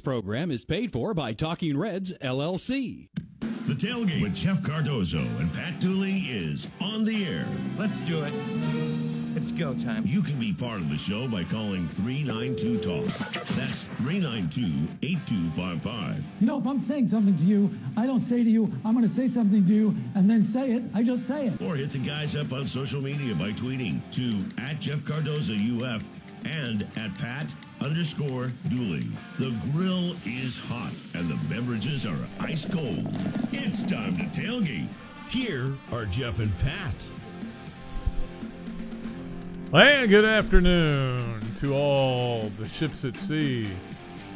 program is paid for by Talking Reds LLC. The tailgate with Jeff Cardozo and Pat Dooley is on the air. Let's do it. It's go time. You can be part of the show by calling 392 Talk. That's 392 8255. You know, if I'm saying something to you, I don't say to you, I'm going to say something to you and then say it. I just say it. Or hit the guys up on social media by tweeting to at Jeff Cardozo UF and at Pat underscore Dooley. The grill is hot and the beverages are ice cold. It's time to tailgate. Here are Jeff and Pat. And good afternoon to all the ships at sea.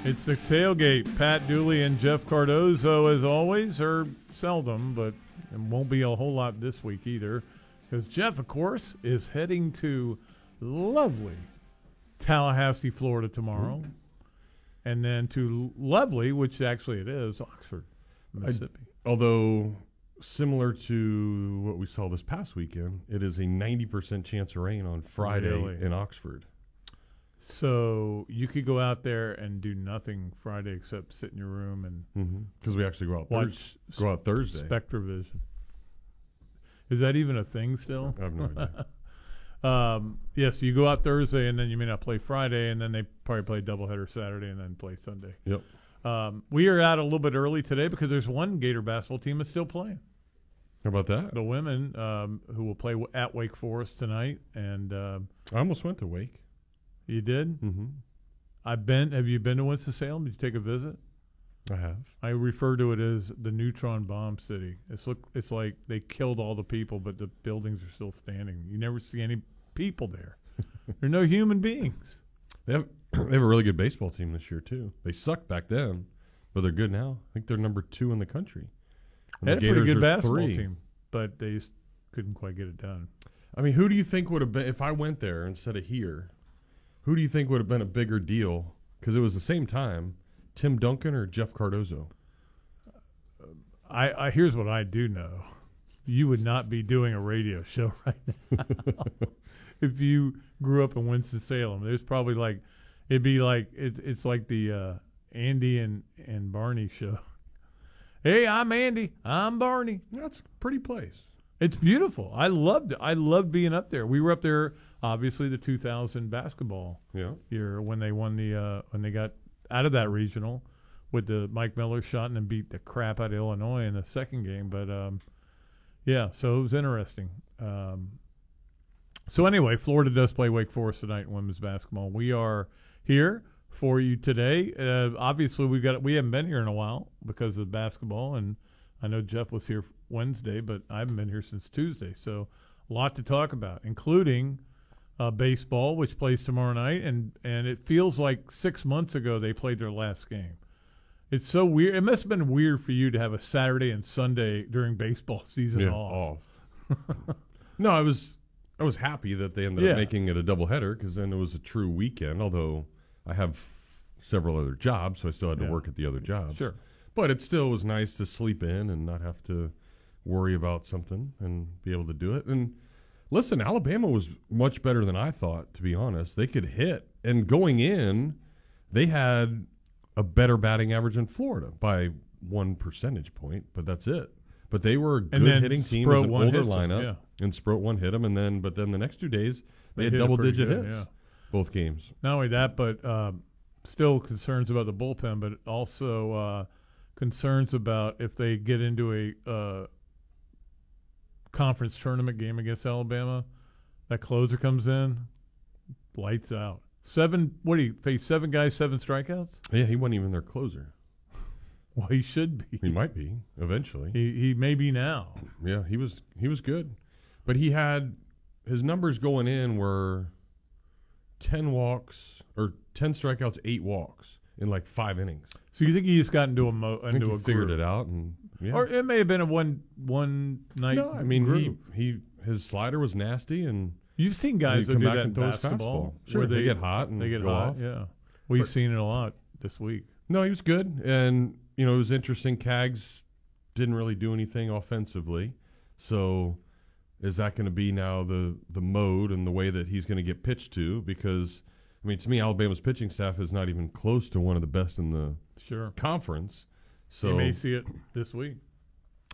It's the tailgate. Pat Dooley and Jeff Cardozo, as always, are seldom, but it won't be a whole lot this week either. Because Jeff, of course, is heading to lovely Tallahassee, Florida tomorrow. Mm-hmm. And then to lovely, which actually it is, Oxford, Mississippi. Although similar to what we saw this past weekend, it is a 90% chance of rain on Friday Really? in Oxford. So you could go out there and do nothing Friday except sit in your room and mm-hmm. Because we actually go out, watch Thurs- go out Thursday. SpectraVision. Is that even a thing still? I have no idea. Um, yes, you go out Thursday and then you may not play Friday, and then they probably play doubleheader Saturday and then play Sunday. yep. Um, we are out a little bit early today because there's one Gator basketball team that's still playing. How about that? The women um, who will play w- at Wake Forest tonight, and um I almost went to Wake. you did. Mm-hmm. I've been. Have you been to Winston Salem? Did you take a visit? I have. I refer to it as the neutron bomb city. It's look. It's like they killed all the people, but the buildings are still standing. You never see any people there. there are no human beings. They have they have a really good baseball team this year too. They sucked back then, but they're good now. I think they're number two in the country. And They had the a pretty good basketball three. team, but they just couldn't quite get it done. I mean, who do you think would have been if I went there instead of here? Who do you think would have been a bigger deal? Because it was the same time, Tim Duncan or Jeff Cardozo. I, I here's what I do know: you would not be doing a radio show right now if you grew up in Winston Salem. There's probably like it'd be like it's it's like the uh, Andy and and Barney show. Hey, I'm Andy. I'm Barney. That's a pretty place. It's beautiful. I loved it. I loved being up there. We were up there, obviously, the 2000 basketball Yeah. year when they won the uh, when they got out of that regional with the Mike Miller shot and then beat the crap out of Illinois in the second game. But um, yeah, so it was interesting. Um, so anyway, Florida does play Wake Forest tonight in women's basketball. We are here for you today. Uh, obviously, we got we haven't been here in a while because of basketball, and I know Jeff was here Wednesday, but I haven't been here since Tuesday. So a lot to talk about, including uh, baseball, which plays tomorrow night, and and it feels like six months ago they played their last game. It's so weird. It must have been weird for you to have a Saturday and Sunday during baseball season Yeah. off. off. no, I was I was happy that they ended Yeah. up making it a doubleheader because then it was a true weekend. Although I have several other jobs, so I still had to work at the other jobs. Sure. But it still was nice to sleep in and not have to worry about something and be able to do it. And listen, Alabama was much better than I thought, to be honest. They could hit. And going in, they had a better batting average than Florida by one percentage point, but that's it. But they were a good hitting team. It was an older lineup. yeah. And Sproat one hit them, and then but then the next two days they, had double digit good, hits yeah. both games. Not only that, but um, still concerns about the bullpen, but also uh, concerns about if they get into a uh, conference tournament game against Alabama, that closer comes in, lights out. Seven. What do you face? Seven guys, seven strikeouts. Yeah, he wasn't even their closer. Well, he should be. He might be eventually. He he may be now. Yeah, he was he was good, but he had his numbers going in were ten walks or ten strikeouts, eight walks in like five innings. So you think he just got into a mo- into he a figured groove. it out, and yeah. or it may have been a one one night. no, I mean groove. he he his slider was nasty, and You've seen guys that come do back that in and throw his basketball. Sure, where they they get hot and they get hot. off. Yeah, we've But- seen it a lot this week. no, he was good, and you know it was interesting. Cags didn't really do anything offensively, so is that going to be now the the mode and the way that he's going to get pitched to? Because I mean, to me, Alabama's pitching staff is not even close to one of the best in the Sure. conference. So you may see it this week.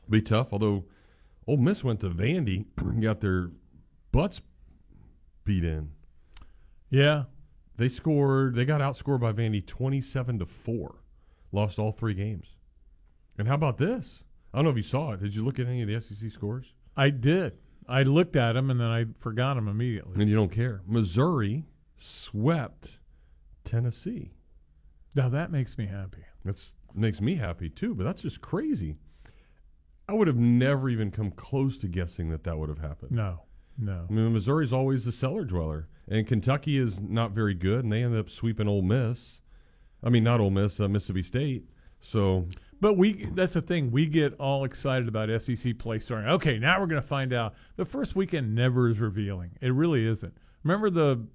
be tough. Although Ole Miss went to Vandy, and got their butts beat in. Yeah. They scored. They got outscored by Vandy twenty-seven to four. Lost all three games. And how about this? I don't know if you saw it. Did you look at any of the SEC scores? I did. I looked at them and then I forgot them immediately. And you don't care. Missouri swept Tennessee. Now that makes me happy. That's makes me happy too. But that's just crazy. I would have never even come close to guessing that that would have happened. No, no. I mean, Missouri's always the cellar dweller, and Kentucky is not very good, and they ended up sweeping Ole Miss. I mean, not Ole Miss, uh, Mississippi State. So But we—that's the thing. We get all excited about SEC play starting. Okay, now we're going to find out. The first weekend never is revealing. It really isn't. Remember the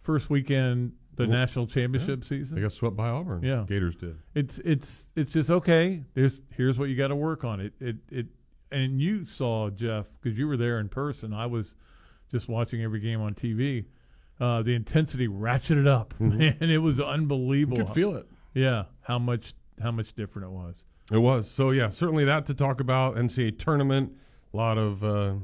first weekend, the Well, national championship season. they got swept by Auburn. Yeah. Gators did. it's it's it's just okay. There's here's what you got to work on. It it it and you saw Jeff because you were there in person. I was just watching every game on TV. Uh, the intensity ratcheted up, and It was unbelievable. You could feel it. yeah, how much how much different it was. It was. So yeah, certainly that to talk about NCAA tournament. A lot of uh,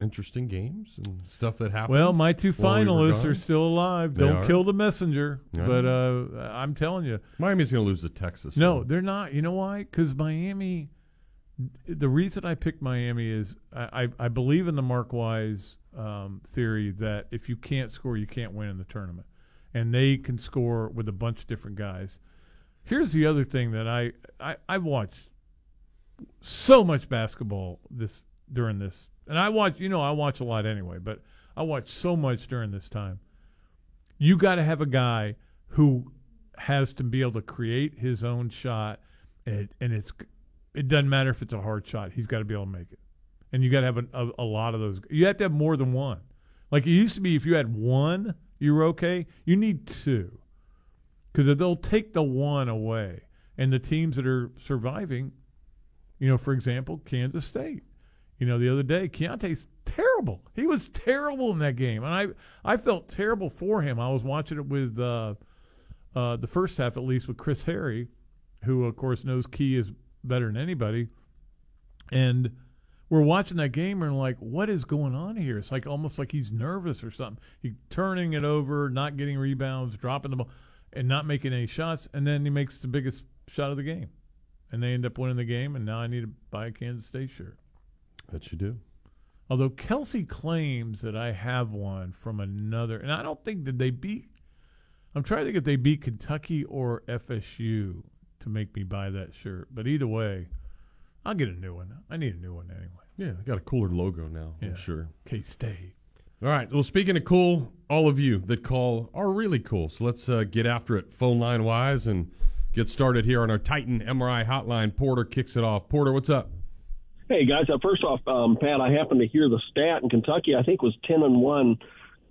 interesting games and stuff that happened. Well, my two while we finalists are still alive. They Don't are? kill the messenger. Yeah. But uh, I'm telling you, Miami's going to lose to Texas. no, so- they're not. You know why? Because Miami. The reason I picked Miami is I, I, I believe in the Mark Wise um, theory that if you can't score, you can't win in the tournament, and they can score with a bunch of different guys. Here's the other thing that I I, I watched so much basketball this during this, and I watch you know I watch a lot anyway, but I watch so much during this time. You got to have a guy who has to be able to create his own shot, and and it's it doesn't matter if it's a hard shot. He's got to be able to make it, and you got to have a, a, a lot of those. You have to have more than one. Like it used to be, if you had one, you were okay. You need two, because they'll take the one away, and the teams that are surviving, you know, for example, Kansas State. You know, the other day, Keyontae's terrible. He was terrible in that game, and I I felt terrible for him. I was watching it with uh, uh, the first half, at least, with Chris Harry, who of course knows Key is better than anybody, and we're watching that game and like, what is going on here? It's like almost like he's nervous or something. He turning it over, not getting rebounds, dropping the ball, and not making any shots, and then he makes the biggest shot of the game, and they end up winning the game. And now I need to buy a Kansas State shirt. that you do. Although Kelsey claims that I have one from another, and I don't think that they beat. I'm trying to think if they beat Kentucky or FSU to make me buy that shirt. But either way, I'll get a new one. I need a new one anyway. Yeah, they got a cooler logo now. I'm Yeah. sure. K State. All right. Well, speaking of cool, all of you that call are really cool. So let's uh, get after it phone line wise and get started here on our Titan MRI hotline. Porter kicks it off. Porter, what's up? Hey guys, uh, first off, um, Pat, I happened to hear the stat in Kentucky. I think was ten and one,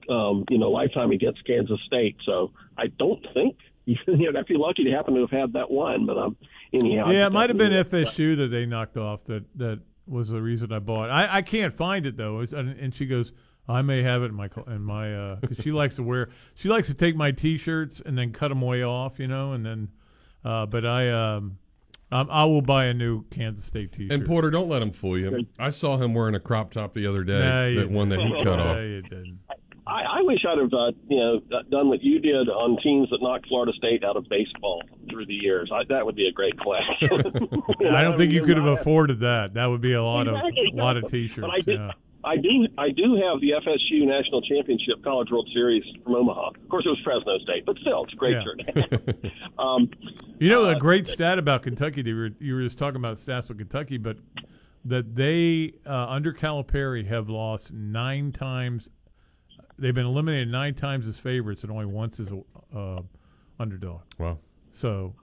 um, you know, lifetime against Kansas State. So I don't think you know I'd be lucky to happen to have had that one. But um, anyhow, Yeah, it might have been FSU that they knocked off. That that was the reason I bought. I, I can't find it though. And, and she goes, I may have it in my cl- in my because she likes to wear. She likes to take my T-shirts and then cut them way off, you know, and then. Uh, but I um, um, I will buy a new Kansas State T-shirt. And Porter, don't let him fool you. I saw him wearing a crop top the other day. Nah, that one that he didn't. cut Nah, off. you didn't. I, I wish I'd have, uh, you know, done what you did on teams that knocked Florida State out of baseball through the years. I, that would be a great collection. I don't think you could have afforded. that. That would be a lot Exactly. of lot of T-shirts. But I do, yeah. I do, I do have the FSU National Championship College World Series from Omaha. Of course, it was Fresno State, but still, it's a great Yeah. shirt. um, You know, a Uh, great stat about Kentucky. They were, you were just talking about stats with Kentucky, but that they uh, under Calipari have lost nine times. They've been eliminated nine times as favorites and only once as a uh, underdog. Wow. So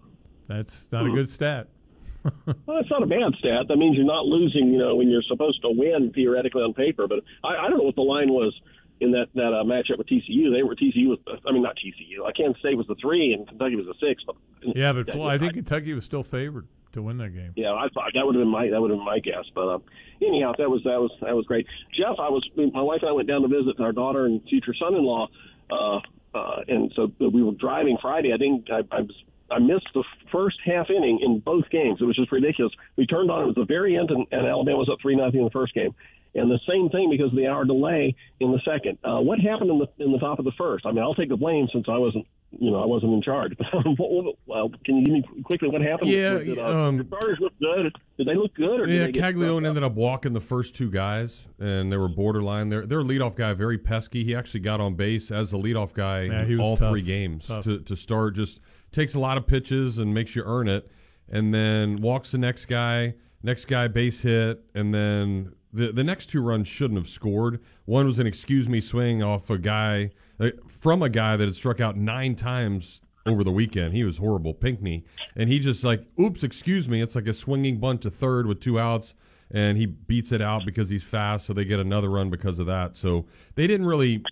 that's not a good stat. well, it's not a bad stat. That means you're not losing, you know, when you're supposed to win theoretically on paper. But I, I don't know what the line was in that that uh, matchup with TCU. They were TCU was, I mean, not TCU. I Kansas State was the three and Kentucky was the six. But Yeah, but Fl- I think Kentucky was still favored to win that game. Yeah, I thought that would have been my that would have been my guess. But um, anyhow, that was that was that was great. Jeff, I was my wife and I went down to visit our daughter and future son-in-law, uh, uh, and so we were driving Friday. I didn't. I, I was I missed the first half inning in both games. It was just ridiculous. We turned on it at the very end, and, and Alabama was up three nothing in the first game, and the same thing because of the hour delay in the second. Uh, what happened in the in the top of the first? I mean, I'll take the blame since I wasn't you know I wasn't in charge. But well, can you give me quickly what happened? Yeah, Did, uh, um, the starters look good. Did they look good? Or Yeah, they Caglianone ended up walking the first two guys, and they were borderline. Their their leadoff guy very pesky. He actually got on base as the leadoff guy Yeah, he was all tough. three games Tough. to to start. Just takes a lot of pitches and makes you earn it, and then walks the next guy. Next guy base hit, and then the the next two runs shouldn't have scored. One was an excuse me swing off a guy Uh, from a guy that had struck out nine times over the weekend. He was horrible, Pinkney, and he just like, oops, excuse me. It's like a swinging bunt to third with two outs, and he beats it out because he's fast, so they get another run because of that. So they didn't really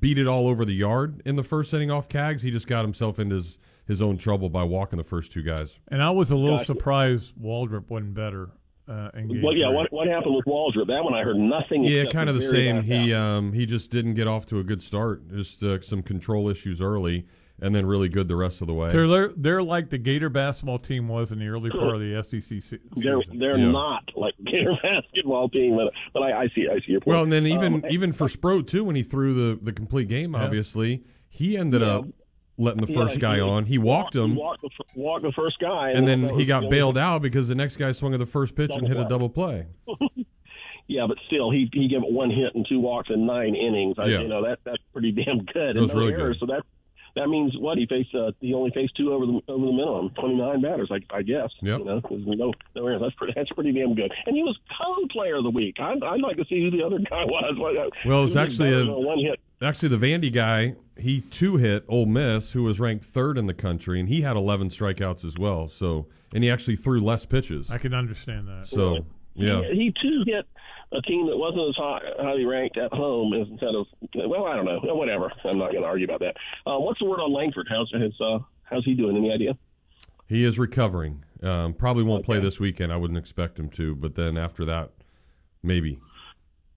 beat it all over the yard in the first inning off Cags. He just got himself into his, his own trouble by walking the first two guys. And I was a little Gotcha. surprised Waldrep wasn't better uh, in game Well, yeah. What what happened with Waldrep? That one I heard nothing. Yeah, kind of the same. He um, he just didn't get off to a good start. Just uh, some control issues early, and then really good the rest of the way. So they're they're like the Gator basketball team was in the early part of the SEC season. They're they're Yeah. not like Gator basketball team, but but I, I see I see your point. Well, and then even Um, even for Sproat too, when he threw the the complete game, Yeah. obviously he ended Yeah. up letting the yeah, first guy he on. He walked him, He walked the, walked the first guy, and that then he got bailed only- out because the next guy swung at the first pitch and Double hit a double play. Yeah, but still, he he gave it one hit and two walks in nine innings. I, Yeah. You know that that's pretty damn good. That and no really errors, good. So that that means what he faced. Uh, he only faced two over the over the minimum, twenty nine batters. I, I guess. Yep. You know, no no errors. That's pretty that's pretty damn good. And he was co-player of the week. I'd, I'd like to see who the other guy was. Well, Well, it's actually a- one hit. Actually, the Vandy guy, he two hit Ole Miss, who was ranked third in the country, and he had 11 strikeouts as well. So, and he actually threw less pitches. I can understand that. So, yeah. He, he too hit a team that wasn't as high, highly ranked at home instead of well, I don't know, whatever. I'm not going to argue about that. Uh, what's the word on Langford? How's his uh, how's he doing? Any idea? He is recovering. Um, probably won't play this weekend. I wouldn't expect him to, but then after that, maybe.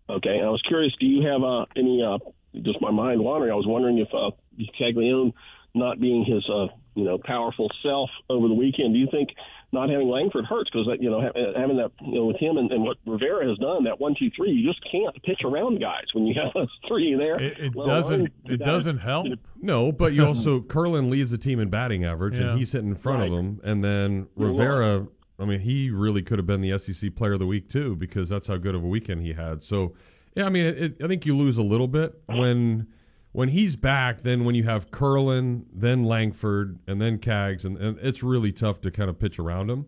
Okay, I was curious. Do you have uh, any? Uh, just my mind wandering. I was wondering if uh, Caglianone not being his uh, you know powerful self over the weekend. Do you think not having Langford hurts because you know having that you know with him and, and what Rivera has done that one two three you just can't pitch around guys when you have those three there. It, it doesn't you it doesn't help. No, but you also Kurland leads the team in batting average, Yeah. and he's hitting in front of Right. him. And then Rivera, I mean, he really could have been the SEC Player of the Week too, because that's how good of a weekend he had. So, yeah, I mean, it, it, I think you lose a little bit when when he's back. Then when you have Kurland, then Langford, and then Cags, and, and it's really tough to kind of pitch around him.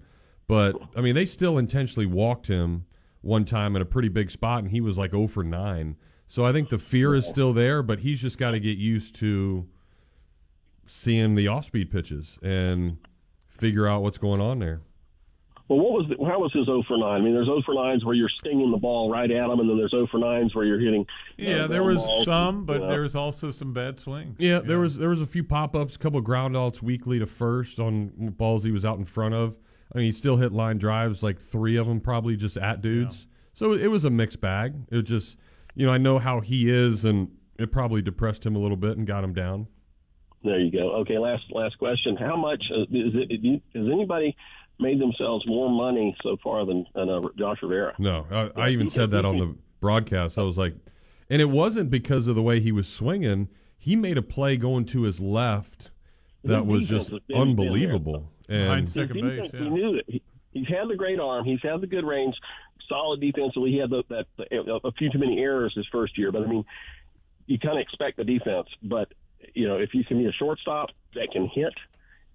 But I mean, they still intentionally walked him one time in a pretty big spot, and he was like 0 for 9. So I think the fear is still there, but he's just got to get used to seeing the off-speed pitches and figure out what's going on there. Well, what was the, how was his 0 for 9? I mean, there's 0 for 9s where you're stinging the ball right at him, and then there's 0 for 9s where you're hitting. uh, Yeah, there was balls, some, but you know. there was also some bad swings. Yeah, there was there was a few pop-ups, a couple of ground outs weekly to first on balls he was out in front of. I mean, he still hit line drives, like three of them probably just at dudes. So it was a mixed bag. It was just, you know, I know how he is, and it probably depressed him a little bit and got him down. There you go. Okay, last last question. How much uh, is it? do anybody made themselves more money so far than, than uh, Josh Rivera? No, I, I even said that on the broadcast. I was like, and it wasn't because of the way he was swinging. He made a play going to his left that was just has been- been unbelievable. Behind And second His base. Yeah. He knew it. He, he's had the great arm. He's had the good range. Solid defensively. He had the, that a few too many errors his first year, but I mean, you kind of expect the defense. But you know, if you can be a shortstop that can hit.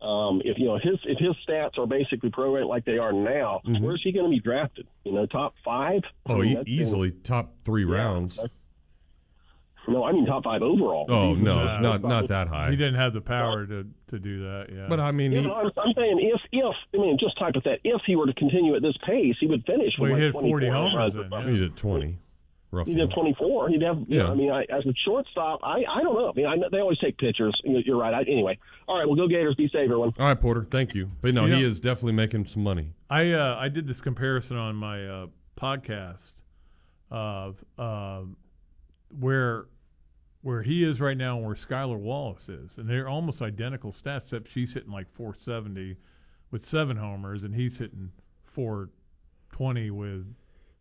Um, if you know his if his stats are basically pro rate like they are now, where's he going to be drafted? You know, top five? I oh, mean, e- that's- easily top three Yeah. rounds. No, I mean top five overall. Oh He's- no, Nah. not not that high. He didn't have the power to, to do that. Yeah, But I mean, Yeah, he, but I'm, I'm saying if if I mean just type of that if he were to continue at this pace, he would finish. Well, with he like hit 40 24 homers runs then, or yeah. he did twenty, roughly. He'd have 24. He'd have, you know, Yeah. I mean, I, as a shortstop, I, I don't know. I mean, I, know they always take pitchers. You- You're right. I, anyway, all right, well, go Gators. Be safe, everyone. All right, Porter, thank you. But no, You he know- is definitely making some money. I uh, I did this comparison on my uh, podcast of um where where he is right now and where Skylar Wallace is, and they're almost identical stats, except she's hitting like 470 with seven homers, and he's hitting 420 with 10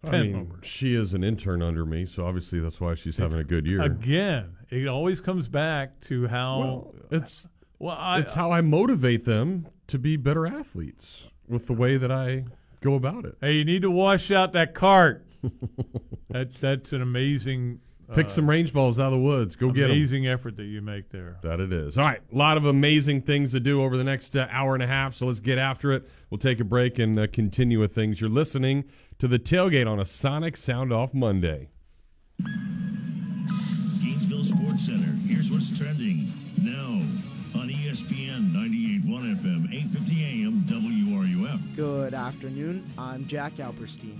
I mean, she is an intern under me, so obviously that's why she's having a good year. Again, it always comes back to how well, it's well I, it's how I motivate them to be better athletes with the way that I go about it. Hey, you need to wash out that cart. that that's an amazing Pick uh, some range balls out of the woods. Go get 'em. amazing effort that you make there. That it is. All right, a lot of amazing things to do over the next uh, hour and a half. So let's get after it. We'll take a break and uh, continue with things. You're listening to the tailgate on a Sonic Sound Off Monday. Gainesville Sports Center. Here's what's trending now on ESPN 98.1 FM, 8:50 AM, WRUF. Good afternoon. I'm Jack Alperstein.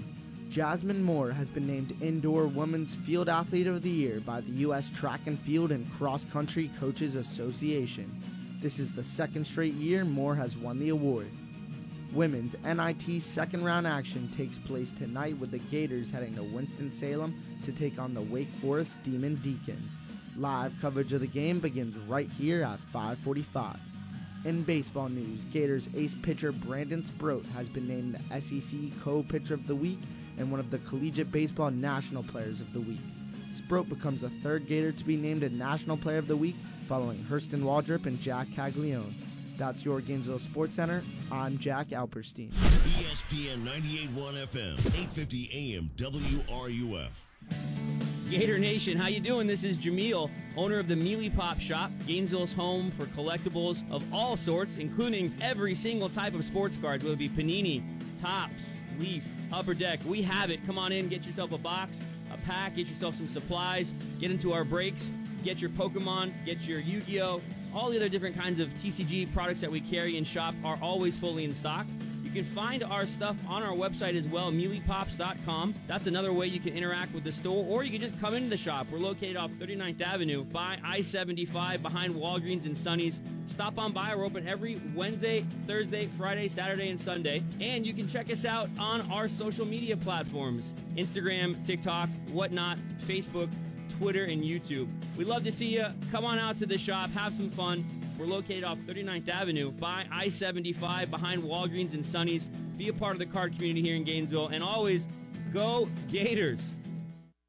Jasmine Moore has been named Indoor Women's Field Athlete of the Year by the U.S. Track and Field and Cross Country Coaches Association. This is the second straight year Moore has won the award. Women's NIT second round action takes place tonight with the Gators heading to Winston-Salem to take on the Wake Forest Demon Deacons. Live coverage of the game begins right here at 545. In baseball news, Gators ace pitcher Brandon Sproat has been named the SEC Co-Pitcher of the Week and one of the Collegiate Baseball National Players of the Week. Sproat becomes the third Gator to be named a National Player of the Week following Hurston Waldrep and Jack Caglianone. That's your Gainesville Sports Center. I'm Jack Alperstein. ESPN 98.1 FM, 8:50 AM, WRUF. Gator Nation, how you doing? This is Jameel, owner of the Mealy Pop Shop, Gainesville's home for collectibles of all sorts, including every single type of sports cards, whether it be Panini, Topps, Leaf, Upper Deck. We have it. Come on in, get yourself a box, a pack, get yourself some supplies, get into our breaks, get your Pokemon, get your Yu-Gi-Oh! All the other different kinds of TCG products that we carry and shop are always fully in stock. You can find our stuff on our website as well, mealypops.com. That's another way you can interact with the store, or you can just come into the shop. We're located off 39th Avenue by I 75 behind Walgreens and Sunny's. Stop on by. We're open every Wednesday, Thursday, Friday, Saturday, and Sunday. And you can check us out on our social media platforms Instagram, TikTok, whatnot, Facebook, Twitter, and YouTube. We'd love to see you. Come on out to the shop, have some fun. We're located off 39th Avenue by I 75 behind Walgreens and Sunny's. Be a part of the card community here in Gainesville. And always go Gators.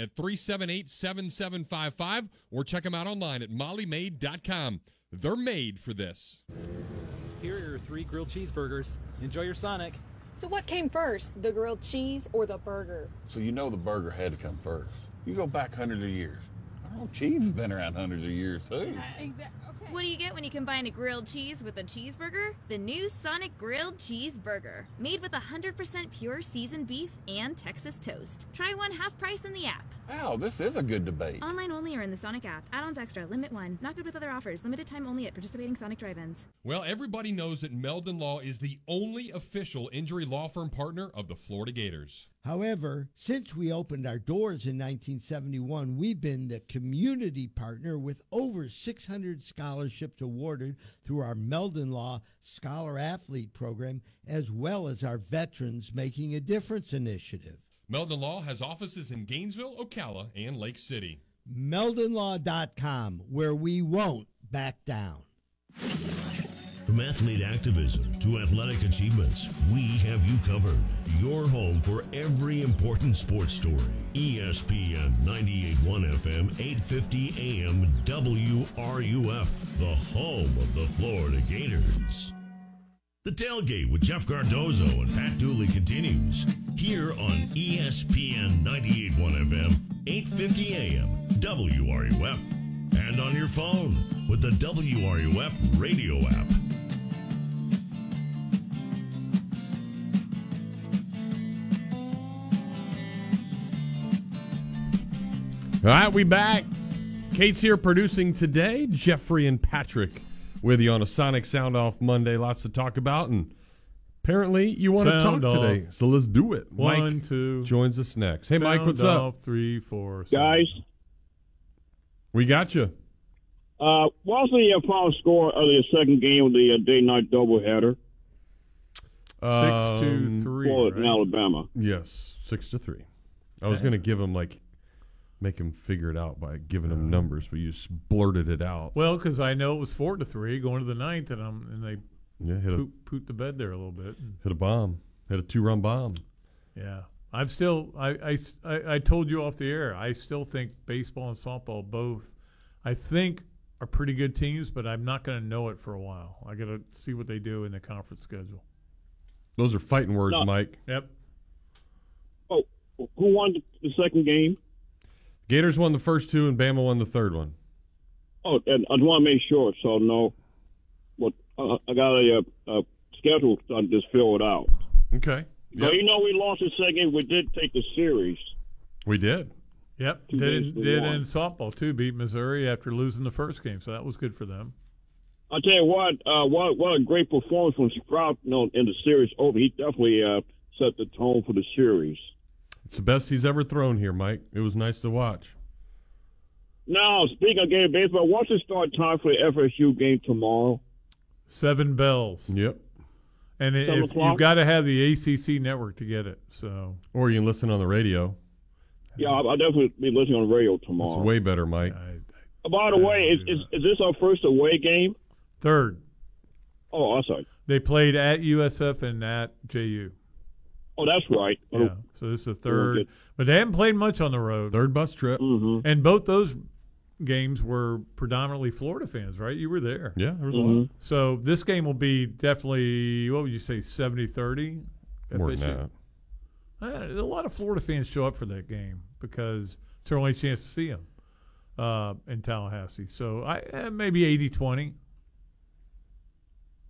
at 378 7755 or check them out online at mollymaid.com. They're made for this. Here are your three grilled cheeseburgers. Enjoy your Sonic. So what came first, the grilled cheese or the burger? So you know the burger had to come first. You go back hundreds of years. I don't know, cheese has been around hundreds of years too. Exactly. What do you get when you combine a grilled cheese with a cheeseburger? The new Sonic Grilled Cheeseburger, made with 100% pure seasoned beef and Texas toast. Try one half price in the app. Wow, this is a good debate. Online only or in the Sonic app. Add-ons extra. Limit one. Not good with other offers. Limited time only at participating Sonic drive-ins. Well, everybody knows that Meldon Law is the only official injury law firm partner of the Florida Gators. However, since we opened our doors in 1971, we've been the community partner with over 600 scholarships awarded through our Meldon Law Scholar Athlete Program, as well as our Veterans Making a Difference initiative. Meldon Law has offices in Gainesville, Ocala, and Lake City. MeldonLaw.com, where we won't back down. From athlete activism to athletic achievements, we have you covered. Your home for every important sports story. ESPN 98.1 FM, 850 AM, WRUF, the home of the Florida Gators. The tailgate with Jeff Cardozo and Pat Dooley continues here on ESPN 98.1 FM, 850 AM, WRUF, and on your phone with the WRUF radio app. All right, we back. Kate's here producing today. Jeffrey and Patrick with you on a Sonic Sound Off Monday. Lots to talk about, and apparently you want to talk off. today. So let's do it. One, Mike two. joins us next. Hey, Mike, Sound what's off, up? Three, four, Guys, We got you. uh, what's the uh, final score of the second game of the uh, day-night doubleheader? Um, two, three. Florida and right? Alabama. Yes, six to three. I was going to give him like make him figure it out by giving him uh. numbers, but you just blurted it out. Well, because I know it was four to three going to the ninth, and I'm and they Yeah, hit a poop, pooped the bed there a little bit. hit a bomb, hit a two run bomb. Yeah, I'm still. I, I, I, I told you off the air. I still think baseball and softball both. I think are pretty good teams, but I'm not going to know it for a while. I got to see what they do in the conference schedule. Those are fighting words, No. Mike. Yep. Oh, who won the- the second game? Gators won the first two, and Bama won the third one. Oh, and I want to make sure. So no, what uh, I got a, a schedule. I just fill it out. Okay. Yep. you know we lost the second. game, We did take the series. We did. Yep. Two Did, in, did in softball too. Beat Missouri after losing the first game, so that was good for them. I tell you what, uh, what what a great performance from Sproat you know, in the series over. He definitely uh, set the tone for the series. It's the best he's ever thrown here, Mike. It was nice to watch. Now, speaking of game baseball, what's the start time for the FSU game tomorrow? Seven bells. Yep. And it, if, you've got to have the ACC network to get it. So Or you can listen on the radio. Yeah, I'll, I'll definitely be listening on the radio tomorrow. It's way better, Mike. Uh, By the way, is, is is this our first away game? third, Oh, I'm sorry. they played at USF and at JU. Oh, that's right. Yeah. So this is the third, but they haven't played much on the road. Third bus trip. Mm-hmm. And both those games were predominantly Florida fans, right? You were there. Yeah, there was a Mm-hmm. lot. So this game will be definitely, what would you say, 70-30? More than that. Uh, a lot of Florida fans show up for that game because it's their only chance to see them uh, in Tallahassee. So I uh, maybe 80-20.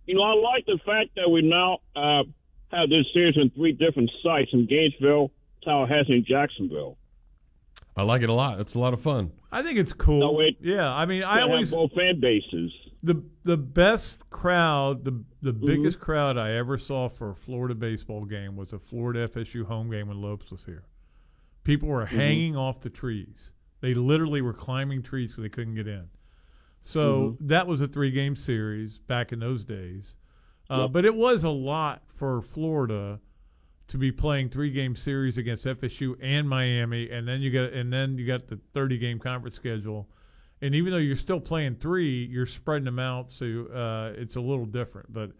You know, I like the fact that we now uh, have this series in three different sites in Gainesville, Tallahassee, and Jacksonville. I like it a lot. It's a lot of fun. I think it's cool. No, wait. yeah, I mean, I They have always both fan bases. the the best crowd, the the Mm-hmm. biggest crowd I ever saw for a Florida baseball game was a Florida FSU home game when Lopez was here. People were Mm-hmm. hanging off the trees. They literally were climbing trees because they couldn't get in. So Mm-hmm. that was a three game series back in those days. Uh, Yep. But it was a lot for Florida to be playing three game series against FSU and Miami, and then you got and then you got the thirty game conference schedule. And even though you're still playing three, you're spreading them out, so uh, it's a little different. But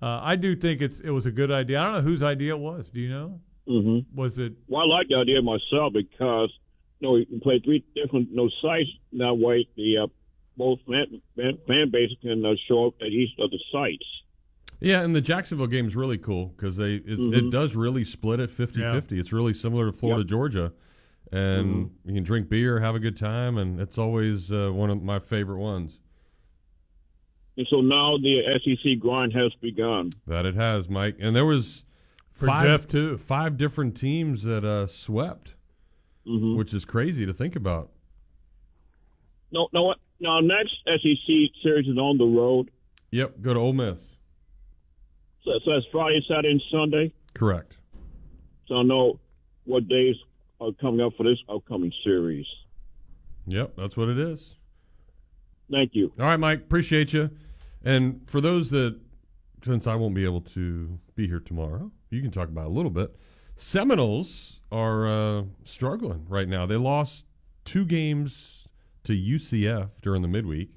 uh, I do think it's it was a good idea. I don't know whose idea it was. Do you know? Mm-hmm. Was it Well, I like the idea myself because you know you can play three different you know, sites that way. The uh, both fan, fan, fan bases can uh, show up at each of the sites. Yeah, and the Jacksonville game is really cool because they it, it Mhm. does really split it 50-50. It's really similar to Florida Yep. Georgia, and you can drink beer, have a good time, and it's always uh, one of my favorite ones. And so now the SEC grind has begun. That it has, Mike. And there was For five, Jeff, too. Five different teams that uh, swept, Mhm. which is crazy to think about. No, no. what? Now next SEC series is on the road. Yep, go to Ole Miss. So, so that's Friday, Saturday, and Sunday. Correct. So I know what days are coming up for this upcoming series. Yep, that's what it is. Thank you. All right, Mike. Appreciate you. And for those that, since I won't be able to be here tomorrow, you can talk about a little bit. Seminoles are uh, struggling right now. They lost two games to UCF during the midweek,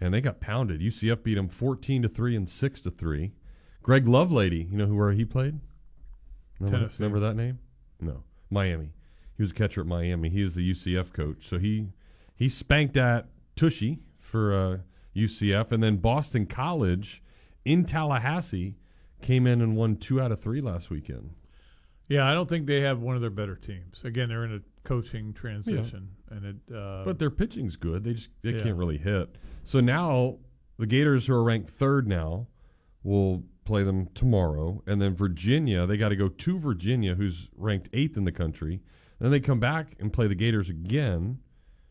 and they got pounded. UCF beat them fourteen to three and six to three. Greg Lovelady, you know who where he played? Remember, Tennessee. remember that name? No, Miami. He was a catcher at Miami. He is the UCF coach. So he he spanked at Tushy for uh, UCF, and then Boston College in Tallahassee came in and won two out of three last weekend. Yeah, I don't think they have one of their better teams. Again, they're in a coaching transition, and it. Uh, But their pitching's good. They just they Yeah. can't really hit. So now the Gators, who are ranked third now, will play them tomorrow, and then Virginia. They got to go to Virginia, who's ranked eighth in the country. Then they come back and play the Gators again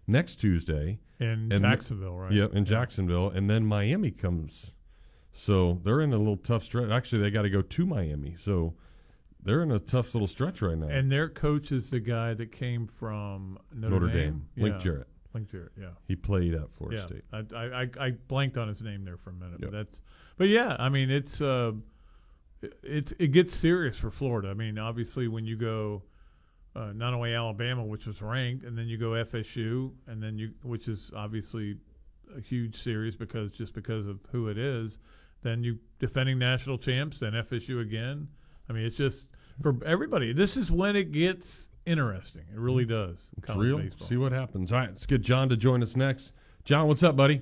next Tuesday, In And- Jacksonville, right? Yep, in Jacksonville, and then Miami comes. So they're in a little tough stretch. Actually, they got to go to Miami. So they're in a tough little stretch right now. And their coach is the guy that came from Notre, Notre Dame, Link Yeah. Jarrett. Yeah. He played at Florida yeah. State. I, I, I, blanked on his name there for a minute, but that's. But yeah, I mean, it's uh, it- it's it gets serious for Florida. I mean, obviously, when you go. Uh, not only Alabama, which was ranked, and then you go FSU, and then you, which is obviously a huge series because just because of who it is. Then you defending national champs, then FSU again. I mean, it's just for everybody. This is when it gets interesting. It really does. It's real. baseball. See what happens. All right, let's get John to join us next. John, what's up, buddy?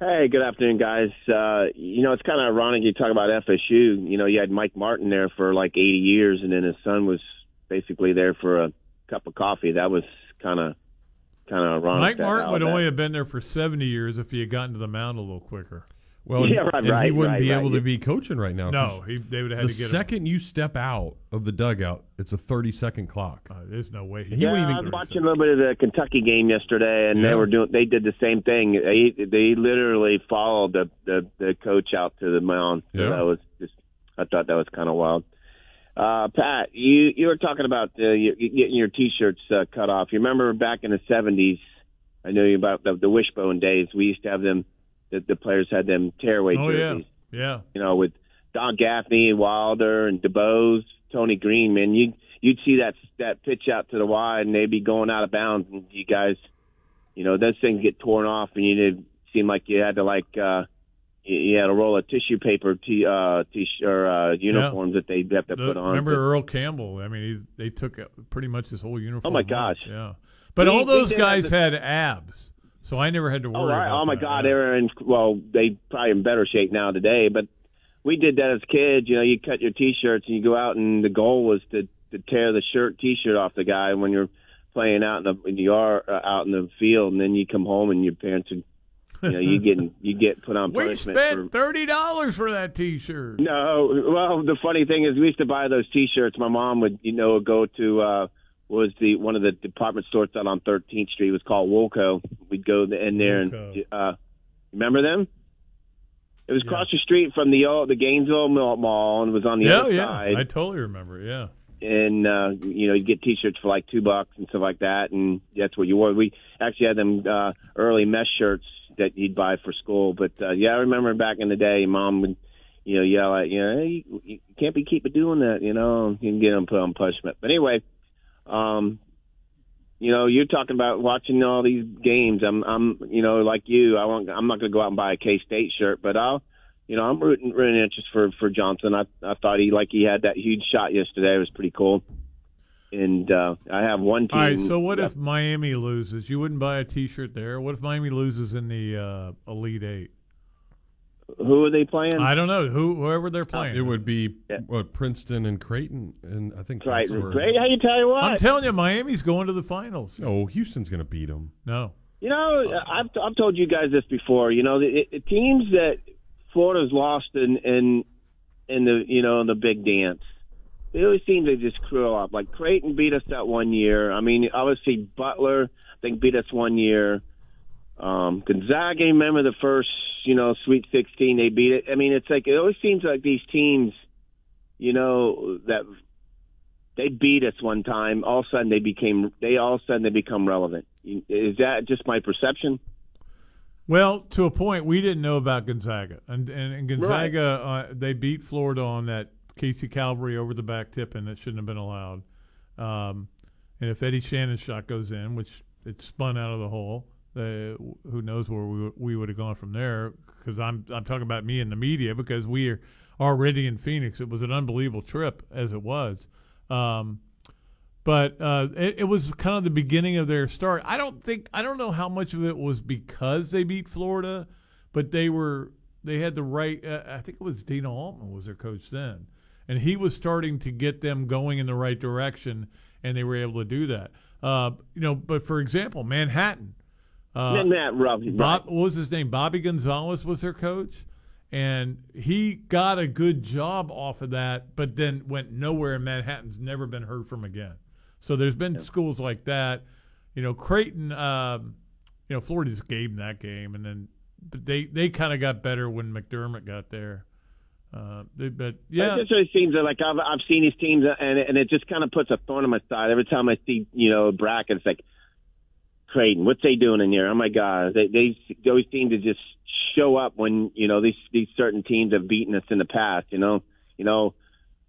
Hey, good afternoon, guys. Uh, you know, it's kind of ironic you talk about FSU. You know, you had Mike Martin there for like 80 years, and then his son was basically there for a cup of coffee. That was kind of kind of ironic. Mike Martin would that- only have been there for 70 years if he had gotten to the mound a little quicker. Well, Yeah, and- right, he wouldn't right, be right. able to be coaching right now. No, 'cause he- they would have had the to get him. second you step out of the dugout, it's a thirty-second clock. Uh, there's no way. He, he yeah, wouldn't I was watching a little bit of the Kentucky game yesterday, and Yeah. they were doing. They did the same thing. They they literally followed the the, the coach out to the mound. So Yeah. that was just. I thought that was kind of wild. Uh, Pat, you you were talking about uh, you, you getting your T-shirts uh, cut off. You remember back in the '70s? I know you about the, the wishbone days. We used to have them. The, the players had them tearaway oh yeah, jerseys yeah. you know, with Don Gaffney and Wilder and DuBose, Tony Green, man, you you'd see that that pitch out to the wide and they'd be going out of bounds and you guys you know, those things get torn off and you didn't seem like you had to like uh you, had a roll of tissue paper t uh t or uh uniforms that they'd have to The- put on. remember to- Earl Campbell? I mean, he, they took out pretty much his whole uniform. Oh, my off. gosh. Yeah, but We- all those guys the- had abs, so I never had to Oh, worry. right. about oh my that. God, in. Well, they probably in better shape now today, but we did that as kids. You know, you cut your t-shirts and you go out, and the goal was to to tear the shirt t-shirt off the guy when you're playing out in the in the yard, uh, out in the field, and then you come home and your parents are, you know, you getting you get put on punishment. We spent for. thirty dollars for that T-shirt. No, well, the funny thing is, we used to buy those T-shirts. My mom would, you know, go to uh was the one of the department stores out on 13th Street. It was called Woolco. We'd go in there and uh remember them? It was across the street from the old the Gainesville Mall, and was on the yeah, other yeah. side. I totally remember. Yeah. and uh, you know, you get T-shirts for like two bucks and stuff like that, and that's what you wore. We actually had them uh, early mesh shirts that you'd buy for school. But uh, yeah, I remember back in the day, mom would, you know, yell at you know, hey, you, you can't be keeping doing that, you know, you can get them put on punishment. But anyway, um, you know, you're talking about watching all these games. I'm, I'm, you know, like you, I won't, I'm not going to go out and buy a K State shirt, but I'll. You know, I'm rooting, rooting interest for for Johnson. I I thought he like he had that huge shot yesterday. It was pretty cool. And uh, I have one team. All right. So what if Miami loses? You wouldn't buy a T-shirt there. What if Miami loses in the uh, Elite Eight? Who are they playing? I don't know. Who whoever they're playing. It would be what Princeton and Creighton, and I think Right, that's where- Great. How you tell you what? I'm telling you, Miami's going to the finals. No, Houston's going to beat them. No. You know, I've I've told you guys this before. You know, the, the teams that Florida's lost in in in the you know in the big dance, they always seem to just screw up. Like Creighton beat us that one year. I mean, obviously Butler, I think beat us one year. Um, Gonzaga, remember the first you know Sweet Sixteen they beat it. I mean, it's like it always seems like these teams, you know, that they beat us one time. All of a sudden they became they all of a sudden they become relevant. Is that just my perception? Well, to a point, we didn't know about Gonzaga, and and, and Gonzaga uh, they beat Florida on that Casey Calvary over the back tipping that shouldn't have been allowed. Um, and if Eddie Shannon's shot goes in, which it spun out of the hole, uh, who knows where we we would have gone from there? Because I'm I'm talking about me and the media because we are already in Phoenix. It was an unbelievable trip as it was. Um, but uh, it, it was kind of the beginning of their start. I don't think I don't know how much of it was because they beat Florida, but they were they had the right. Uh, I think it was Dana Altman was their coach then, and he was starting to get them going in the right direction, and they were able to do that. Uh, you know, but for example, Manhattan. Uh, that rough? Bob, what was his name? Bobby Gonzalez was their coach, and he got a good job off of that, but then went nowhere. in Manhattan's never been heard from again. So there's been schools like that. You know, Creighton. Um, you know, Florida just gave them that game, and then but they they kind of got better when McDermott got there. Uh, but yeah, It just really seems like I've I've seen these teams, and and it just kind of puts a thorn in my side every time I see you know a brackets like Creighton. What's they doing in here? Oh my God, they they they always seem to just show up when you know these these certain teams have beaten us in the past. You know, you know.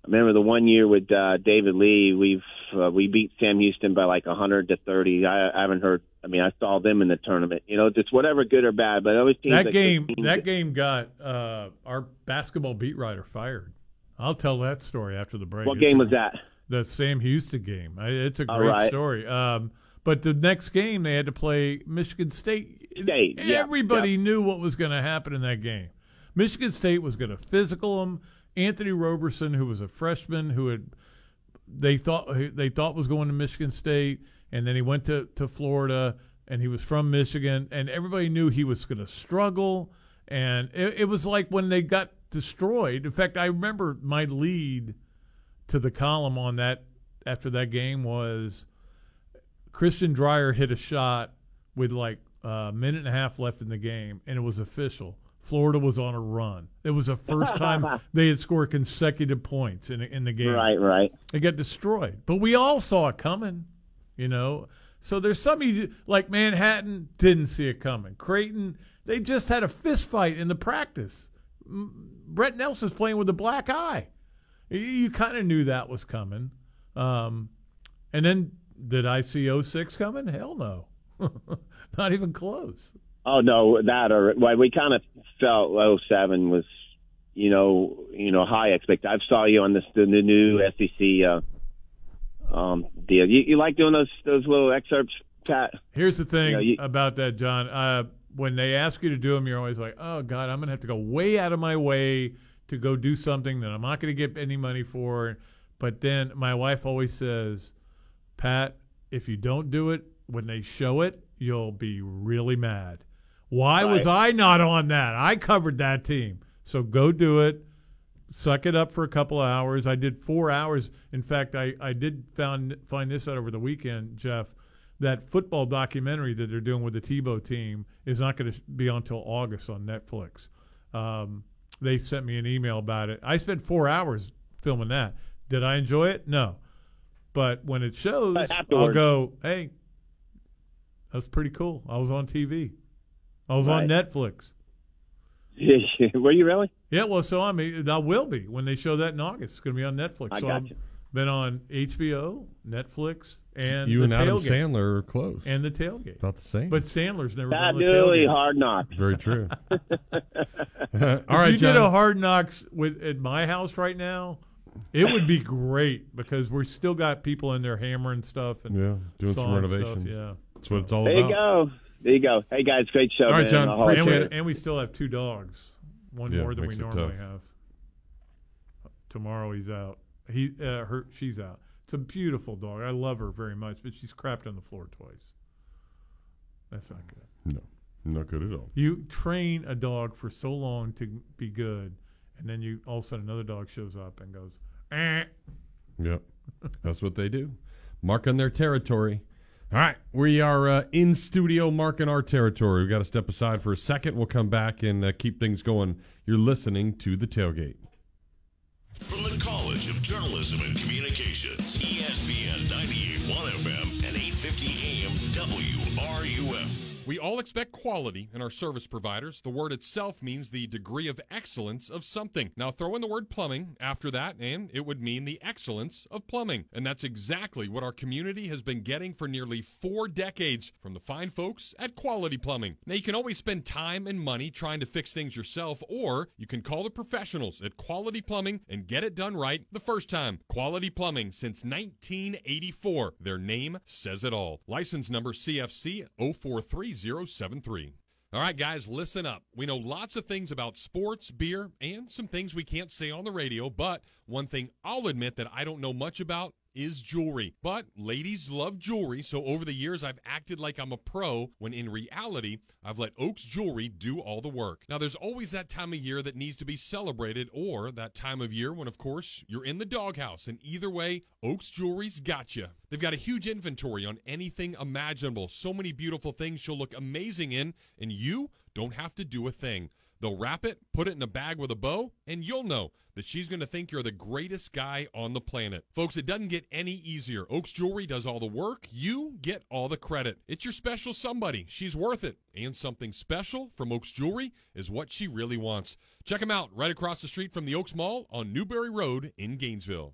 I remember the one year with uh, David Lee, we've uh, we beat Sam Houston by like a hundred to thirty. I, I haven't heard. I mean, I saw them in the tournament. You know, just whatever, good or bad. But it always seems that like game that game got uh, our basketball beat writer fired. I'll tell that story after the break. What It's game a- was that? The Sam Houston game. I, it's a great right. story. Um, but the next game they had to play Michigan State. State, yeah, Everybody knew what was going to happen in that game. Michigan State was going to physical them. Anthony Roberson, who was a freshman, who had they thought they thought was going to Michigan State, and then he went to, to Florida, and he was from Michigan, and everybody knew he was going to struggle, and it, it was like when they got destroyed. In fact, I remember my lead to the column on that after that game was Christian Drejer hit a shot with like a minute and a half left in the game, and it was official. Florida was on a run. It was the first time they had scored consecutive points in in the game. Right, right. They got destroyed, but we all saw it coming, you know. So there's some you- like Manhattan didn't see it coming. Creighton, they just had a fist fight in the practice. Brett Nelson's playing with a black eye. You, you kind of knew that was coming. Um, and then did I see 06 coming? Hell no, not even close. Oh no, that or well, we kind of felt 07 was, you know, you know, high expect. I saw you on this the, the new SEC uh, um, deal. You, you like doing those those little excerpts, Pat? Here's the thing You know, you- about that, John. Uh, when they ask you to do them, you're always like, "Oh God, I'm gonna have to go way out of my way to go do something that I'm not gonna get any money for." But then my wife always says, "Pat, if you don't do it when they show it, you'll be really mad. Why was I not on that? I covered that team. So go do it. Suck it up for a couple of hours. I did four hours. In fact, I, I did found find this out over the weekend, Jeff. That football documentary that they're doing with the Tebow team is not going to be on until August on Netflix. Um, they sent me an email about it. I spent four hours filming that. Did I enjoy it? No. But when it shows, I'll go, hey, that's pretty cool. I was on TV. I was on Right. Netflix. Were you really? Yeah, well, so I mean, I will be when they show that in August. It's going to be on Netflix. I so got I've you. been on HBO, Netflix, and you the and Adam tailgate. Sandler are close. and the tailgate. About the same. But Sandler's never Pat been on the Dooley, tailgate. hard knock. Very true. All if right, you did a hard knocks with at my house right now, it would be great because we still got people in there hammering stuff and Yeah, doing some sawing stuff, renovations. yeah, That's what it's all about. There you go. There you go. Hey guys, great show. All right, man. John, I'll- and we, Appreciate it. and we still have two dogs, one Yeah, more than we normally tough. have. Tomorrow he's out. He uh, her she's out. It's a beautiful dog. I love her very much, but she's crapped on the floor twice. That's not good. No, not good at all. You train a dog for so long to be good, and then you all of a sudden another dog shows up and goes, eh. Yep. That's what they do. Marking their territory. All right. We are uh, in studio marking our territory. We've got to step aside for a second. We'll come back and uh, keep things going. You're listening to The Tailgate. From the College of Journalism and Communications, ESPN 98.1 We all expect quality in our service providers. The word itself means the degree of excellence of something. Now, throw in the word plumbing after that, and it would mean the excellence of plumbing. And that's exactly what our community has been getting for nearly four decades from the fine folks at Quality Plumbing. Now, you can always spend time and money trying to fix things yourself, or you can call the professionals at Quality Plumbing and get it done right the first time. Quality Plumbing since 1984. Their name says it all. License number CFC 043073. All right, guys, listen up. We know lots of things about sports, beer, and some things we can't say on the radio, but one thing I'll admit that I don't know much about is jewelry. But ladies love jewelry, so over the years I've acted like I'm a pro when in reality I've let Oaks Jewelry do all the work. Now there's always that time of year that needs to be celebrated or that time of year when of course you're in the doghouse and either way Oaks Jewelry's got you. They've got a huge inventory on anything imaginable. So many beautiful things you'll look amazing in and you don't have to do a thing. They'll wrap it, put it in a bag with a bow, and you'll know that she's going to think you're the greatest guy on the planet. Folks, it doesn't get any easier. Oaks Jewelry does all the work. You get all the credit. It's your special somebody. She's worth it. And something special from Oaks Jewelry is what she really wants. Check them out right across the street from the Oaks Mall on Newberry Road in Gainesville.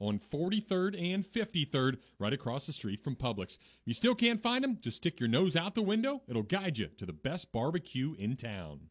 on 43rd and 53rd, right across the street from Publix. If you still can't find them, just stick your nose out the window. It'll guide you to the best barbecue in town.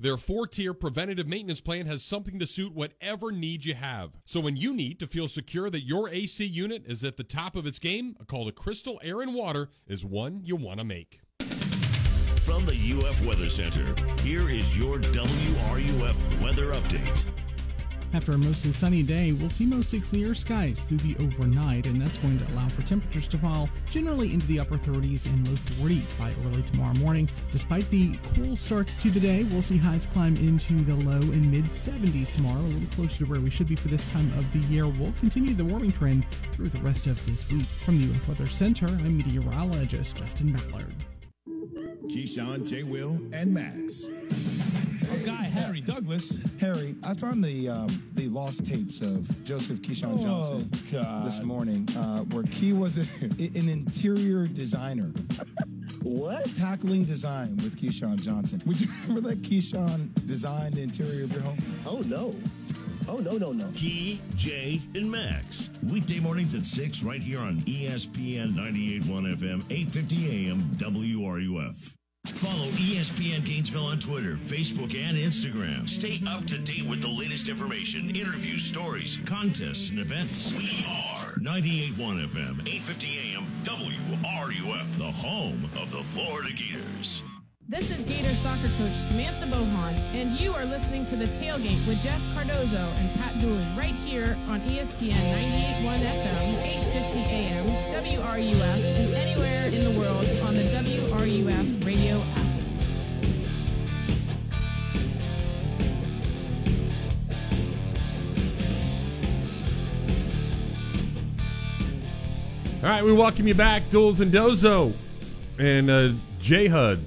Their four tier preventative maintenance plan has something to suit whatever need you have. So when you need to feel secure that your AC unit is at the top of its game, a call to Crystal Air and Water is one you want to make. From the UF Weather Center, here is your WRUF weather update. After a mostly sunny day, we'll see mostly clear skies through the overnight, and that's going to allow for temperatures to fall generally into the upper 30s and low 40s by early tomorrow morning. Despite the cool start to the day, we'll see highs climb into the low and mid 70s tomorrow, a little closer to where we should be for this time of the year. We'll continue the warming trend through the rest of this week. From the UF Weather Center, I'm meteorologist Justin Ballard. Keyshawn, J. Will, and Max. Our guy Harry Douglas. Harry, I found the um, the lost tapes of Joseph Keyshawn Oh, Johnson God. this morning, uh, where Key was a, an interior designer. What? Tackling design with Keyshawn Johnson. Would you remember that Keyshawn designed the interior of your home? Oh no. Oh no no no. Key, Jay, and Max. Weekday mornings at 6 right here on ESPN 98.1 FM, 850 AM, WRUF. Follow ESPN Gainesville on Twitter, Facebook, and Instagram. Stay up to date with the latest information, interviews, stories, contests, and events. We are 98.1 FM, 850 AM, WRUF, the home of the Florida Gators. This is Gator soccer coach Samantha Bohon, and you are listening to The Tailgate with Jeff Cardozo and Pat Dooley right here on ESPN 98.1 FM, 850 AM, WRUF, and anywhere in the world on the WRUF radio app. All right, we welcome you back, Duels and Dozo, and uh, J Hud.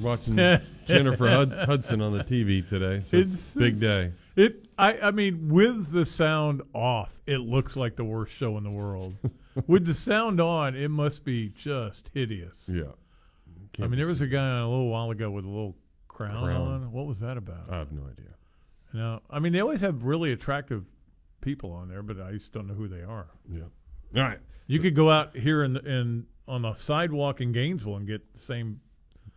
Watching Jennifer Hud- Hudson on the TV today. So it's a big day. It, I, I mean, with the sound off, it looks like the worst show in the world. with the sound on, it must be just hideous. Yeah. I mean, there was a guy on a little while ago with a little crown, Crown. on. What was that about? I have no idea. No, I mean they always have really attractive people on there, but I just don't know who they are. Yeah. All right. You could go out here in in on the sidewalk in Gainesville and get the same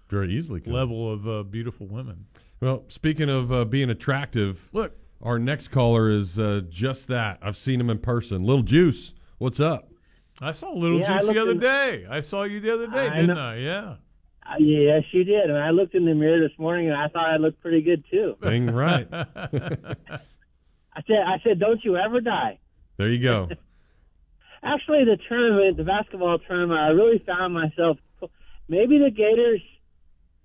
Very easily. could. level of uh, beautiful women. Well, speaking of uh, being attractive, look, our next caller is uh, just that. I've seen him in person. Little Juice, what's up? I saw Little Yeah, Juice the other in- day. I saw you the other day, I didn't know. I? Yeah. Uh, yes, you did. And I looked in the mirror this morning, and I thought I looked pretty good too. Dang right. I said, I said, don't you ever die. there you go. Actually, the tournament, the basketball tournament, I really found myself. Maybe the Gators.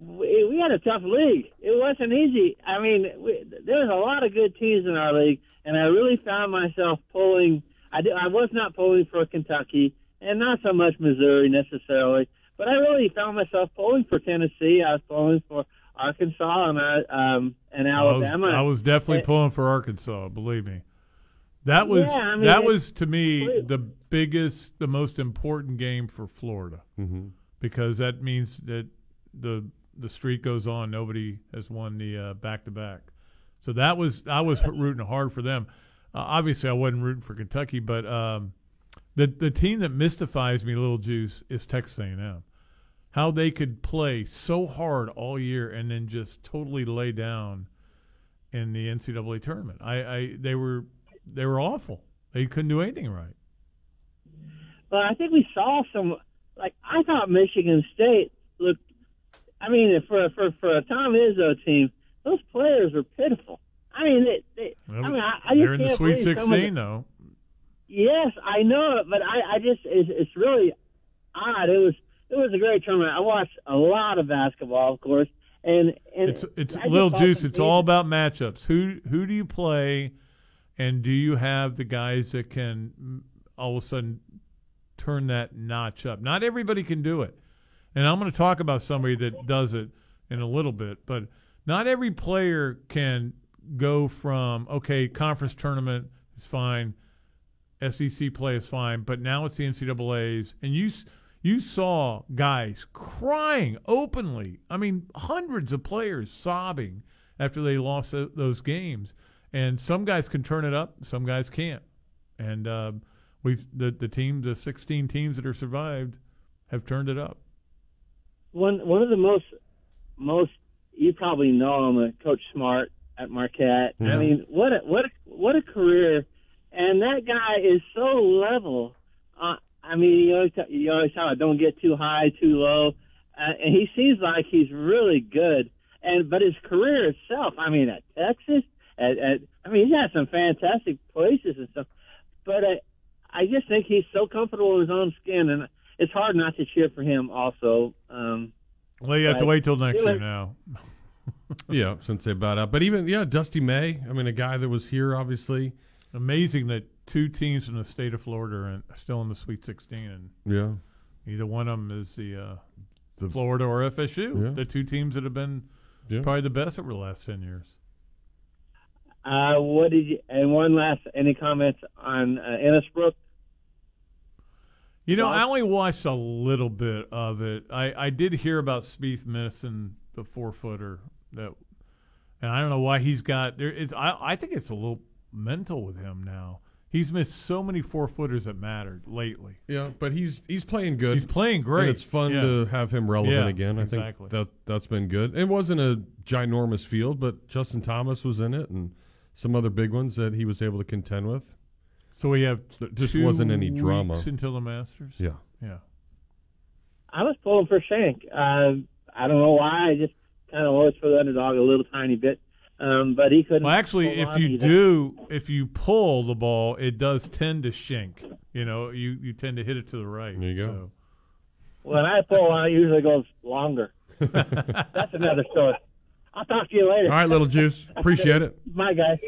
We, we had a tough league. It wasn't easy. I mean, we, there was a lot of good teams in our league, and I really found myself pulling. I, did, I was not pulling for Kentucky, and not so much Missouri necessarily, but I really found myself pulling for Tennessee. I was pulling for Arkansas and I, um, and Alabama. I was, I was definitely And- pulling for Arkansas. Believe me, that was Yeah, I mean, that it- was to me the biggest, the most important game for Florida Mhm. because that means that the the streak goes on. Nobody has won the back to back. So that was I was rooting hard for them. Uh, obviously, I wasn't rooting for Kentucky, but um, the the team that mystifies me, little juice, is Texas A&M. How they could play so hard all year and then just totally lay down in the NCAA tournament. I, I they were they were awful. They couldn't do anything right. But I think we saw some. Like I thought Michigan State looked. I mean, for for for a Tom Izzo team, those players were pitiful. I mean, they. they I mean, I, I just They're in the Sweet believe some of 16 the- though. Yes, I know it, but I, I just it's, it's really odd. It was it was a great tournament. I watched a lot of basketball, of course, and and It's it's little juice. It's all about matchups. Who who do you play, and do you have the guys that can mm, all of a sudden turn that notch up? Not everybody can do it, and I'm going to talk about somebody that does it in a little bit. But not every player can go from okay, conference tournament is fine, SEC play is fine, but now it's the NCAA's, and you you saw guys crying openly. I mean, hundreds of players sobbing after they lost those games, and some guys can turn it up, some guys can't, and uh, we've the the team, the 16 teams that are survived, have turned it up. One one of the most most you probably know him, uh, Coach Smart at Marquette. I mean, what a what a what a career! And that guy is so level. Uh, I mean, you always you always tell him don't get too high, too low, uh, and he seems like he's really good. And but his career itself, I mean, at Texas, at, at I mean, he's had some fantastic places and stuff. But I, I just think he's so comfortable in his own skin, and it's hard not to cheer for him. Also, um, Well, you have to wait till next year was- now. yeah, since they bought out. But even yeah, Dusty May. I mean, a guy that was here, obviously. Amazing that two teams in the state of Florida are, in, still in the Sweet 16, and Yeah. either one of them is the, uh, The- Florida or FSU, Yeah. the two teams that have been Yeah. probably the best over the last 10 years. Uh, what did you? And one last, any comments on uh, Innisbrook? You know, Well- I only watched a little bit of it. I, I did hear about Spieth missing the four footer that, and I don't know why he's got there. It's I I think it's a little mental with him now. He's missed so many four footers that mattered lately. Yeah, but he's he's playing good. He's playing great. And it's fun Yeah. to have him relevant Yeah, again. I exactly. think that that's been good. It wasn't a ginormous field, but Justin Thomas was in it, and some other big ones that he was able to contend with. So we have There just two wasn't any drama weeks until the Masters. Yeah. yeah. I was pulling for Shank. Uh, I don't know why. I just kind of always for the underdog a little tiny bit. Um, but he couldn't. Well, actually, pull if on you either. do, if you pull the ball, it does tend to shank. You know, you, you tend to hit it to the right. There you go. when I pull on, it usually goes longer. That's another story. I'll talk to you later. All right, little juice. Appreciate it. Bye, guys.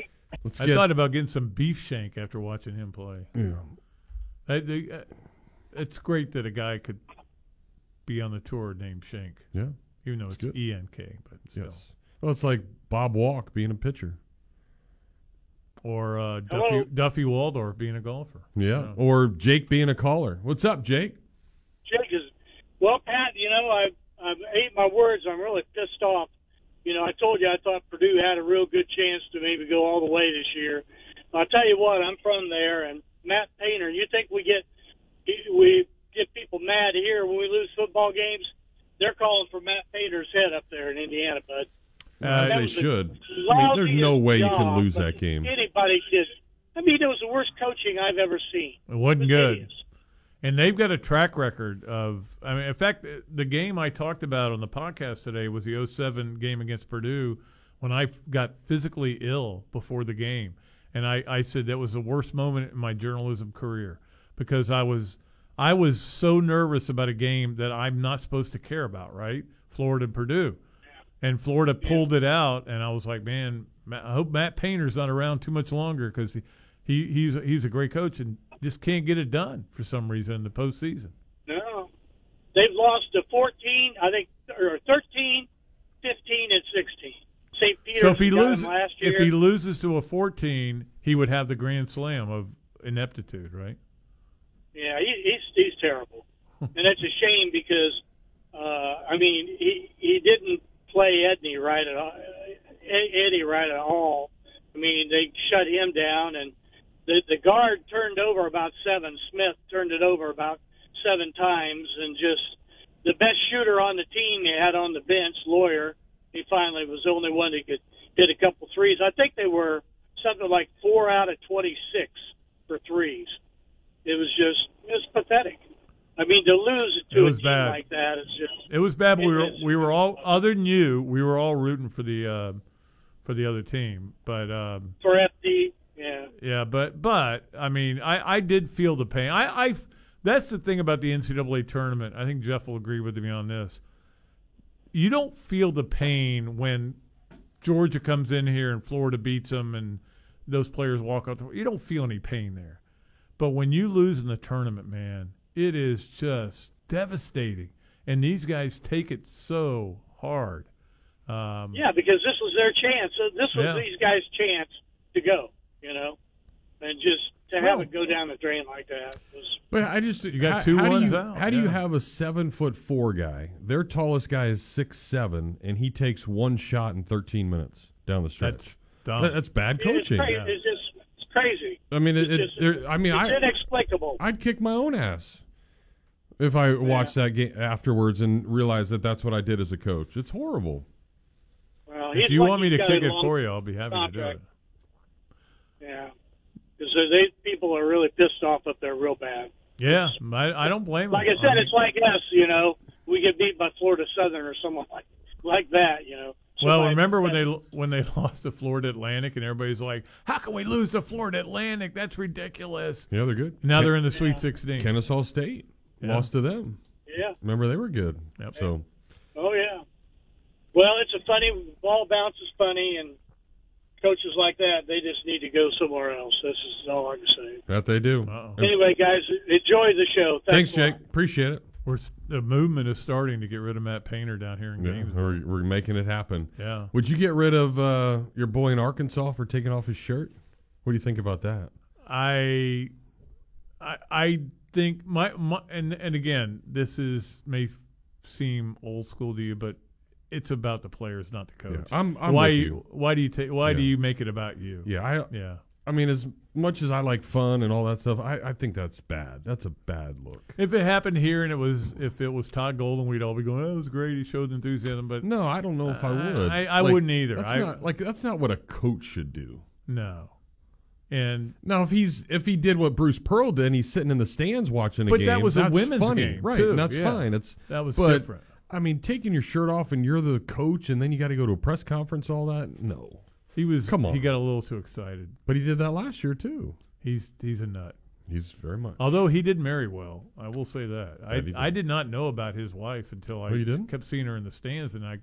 Let's I get thought about getting some beef shank after watching him play. Yeah. I, the, uh, it's great that a guy could be on the tour named Shank. Yeah. Even though It's it's. E N K, but still. yes. Well, it's like Bob Walk being a pitcher. Or uh, Duffy, Duffy Waldorf being a golfer. Yeah. Or Jake being a caller. What's up, Jake? Jake is well, Pat. You know, I I ate my words. I'm really pissed off. You know, I told you I thought Purdue had a real good chance to maybe go all the way this year. I'll tell you what, I'm from there, and Matt Painter. You think we get we get people mad here when we lose football games? They're calling for Matt Painter's head up there in Indiana, bud. As That they was the should. I mean, there's no lousiest way you can lose that game. Anybody just, I mean, it was the worst coaching I've ever seen. It wasn't was good. hideous. And they've got a track record of. I mean, in fact, the game I talked about on the podcast today was the 07 game against Purdue when I got physically ill before the game, and I, I said that was the worst moment in my journalism career because I was I was so nervous about a game that I'm not supposed to care about, right? Florida and Purdue, and Florida pulled it out, and I was like, man, I hope Matt Painter's not around too much longer because he, he he's he's a great coach and just can't get it done for some reason in the postseason. No. They've lost to 14, I think, or 13, 15, and 16. St. Peter's so if he loses, last year. if he loses to a 14, he would have the grand slam of ineptitude, right? Yeah, he, he's he's terrible, and it's a shame because uh, I mean he he didn't play Edney right at all, Edey right at all. I mean they shut him down, and the the guard turned over about seven. Smith turned it over about seven times, and just the best shooter on the team they had on the bench, Loyer. He finally was the only one who could hit a couple threes. I think they were something like four out of twenty six for threes it was just it was pathetic. I mean, to lose It to a was team bad. like that is just It was bad. But we were we were all other than you. We were all rooting for the uh, for the other team, but. Um, for FD. Yeah, Yeah, but but I mean, I I did feel the pain. I I that's the thing about the NCAA tournament. I think Jeff will agree with me on this. You don't feel the pain when Georgia comes in here and Florida beats them, and those players walk out. The, you don't feel any pain there. But when you lose in the tournament, man, it is just devastating. And these guys take it so hard. Um, yeah, because this was their chance. This was Yeah. these guys' chance to go. You know, and just to have it go down the drain like that was. But I just You got how, two how ones you, out, How do you have a seven foot four guy? Their tallest guy is six seven, and he takes one shot in thirteen minutes down the stretch. That's dumb. That- that's bad It's coaching. crazy. It's just it's crazy. I mean, it, It's it, just- there, I mean, it's I inexplicable. I'd kick my own ass if I watched that game afterwards and realized that that's what I did as a coach. It's horrible. Well, if you lucky want me to kick it long for you, I'll be happy to do it. Yeah, because they people are really pissed off up there real bad. Yeah, I, I don't blame Like them. Like I said, it's like us. You know, we get beat by Florida Southern or someone like like that. You know. Well, Somebody- remember when they when they lost to Florida Atlantic and everybody's like, "How can we lose to Florida Atlantic? That's ridiculous." Yeah, they're good. Now Ken- they're in the Sweet 16. Kennesaw State Yeah. lost to them. Yeah. Remember they were good. Yep. So Oh yeah. Well, it's a funny ball bounce is funny, and coaches like that they just need to go somewhere else. This is all I can say. that they do. Anyway, guys, enjoy the show. Thanks, a lot. Jake. Appreciate it. We're the movement is starting to get rid of Matt Painter down here in Yeah, games. we're, we're making it happen. Yeah. Would you get rid of uh, your boy in Arkansas for taking off his shirt? What do you think about that? I, I, I think my, my and and again, this is may seem old school to you, but it's about the players, not the coach. Yeah, I'm- I'm why you, you. why do you take why do you make it about you? Yeah, I yeah. I mean, as much as I like fun and all that stuff, I, I think that's bad. That's a bad look. If it happened here and it was if it was Todd Golden, we'd all be going, "Oh, it was great. He showed enthusiasm." But No, I don't know if I uh, would. I, I Like, wouldn't either. That's I, not like that's not what a coach should do. no. And Now, if he's if he did what Bruce Pearl did, and he's sitting in the stands watching a But game. that was a women's funny. game, right? too, And that's yeah. fine. It's That was but, different. I mean, taking your shirt off and you're the coach, and then you got to go to a press conference, all that. No, he was Come on. He got a little too excited. but he did that last year too. He's he's a nut. He's very much. Although he did marry well, I will say that. He did. I I did not know about his wife until oh, I Oh, kept seeing her in the stands, and I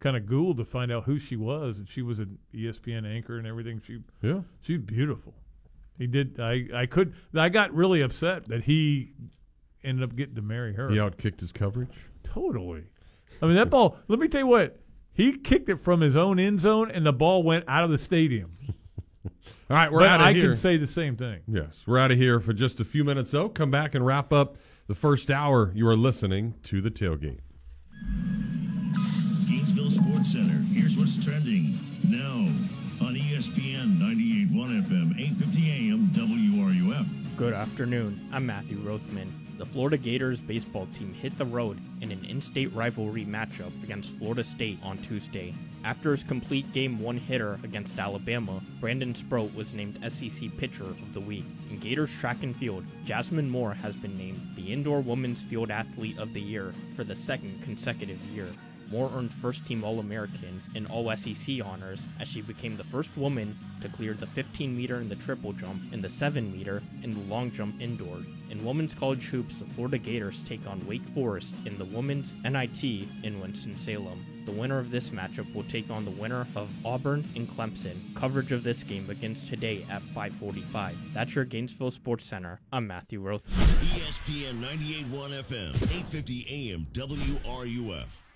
kind of googled to find out who she was, and she was an ESPN anchor and everything. She Yeah. she's beautiful. He did. I I could. I got really upset that he ended up getting to marry her. He outkicked his coverage. Totally. I mean that ball. Let me tell you what. He kicked it from his own end zone, and the ball went out of the stadium. All right, we're but out of I here. I can say the same thing. Yes, we're out of here for just a few minutes, though. Come back and wrap up the first hour. You are listening to the tailgate. Gainesville Sports Center. Here's what's trending now on ESPN 98.1 FM, 8:50 AM, WRUF. Good afternoon. I'm Matthew Rothman. The Florida Gators baseball team hit the road in an in state rivalry matchup against Florida State on Tuesday. After his complete game one hitter against Alabama, Brandon Sproat was named SEC Pitcher of the Week. In Gators track and field, Jasmine Moore has been named the Indoor Women's Field Athlete of the Year for the second consecutive year. Moore earned first team All American and All SEC honors as she became the first woman to clear the 15 meter in the triple jump and the 7 meter in the long jump indoor. In women's college hoops, the Florida Gators take on Wake Forest in the women's NIT in Winston-Salem. The winner of this matchup will take on the winner of Auburn and Clemson. Coverage of this game begins today at 5:45. That's your Gainesville Sports Center. I'm Matthew Roth. ESPN 98.1 FM, 850 AM, WRUF.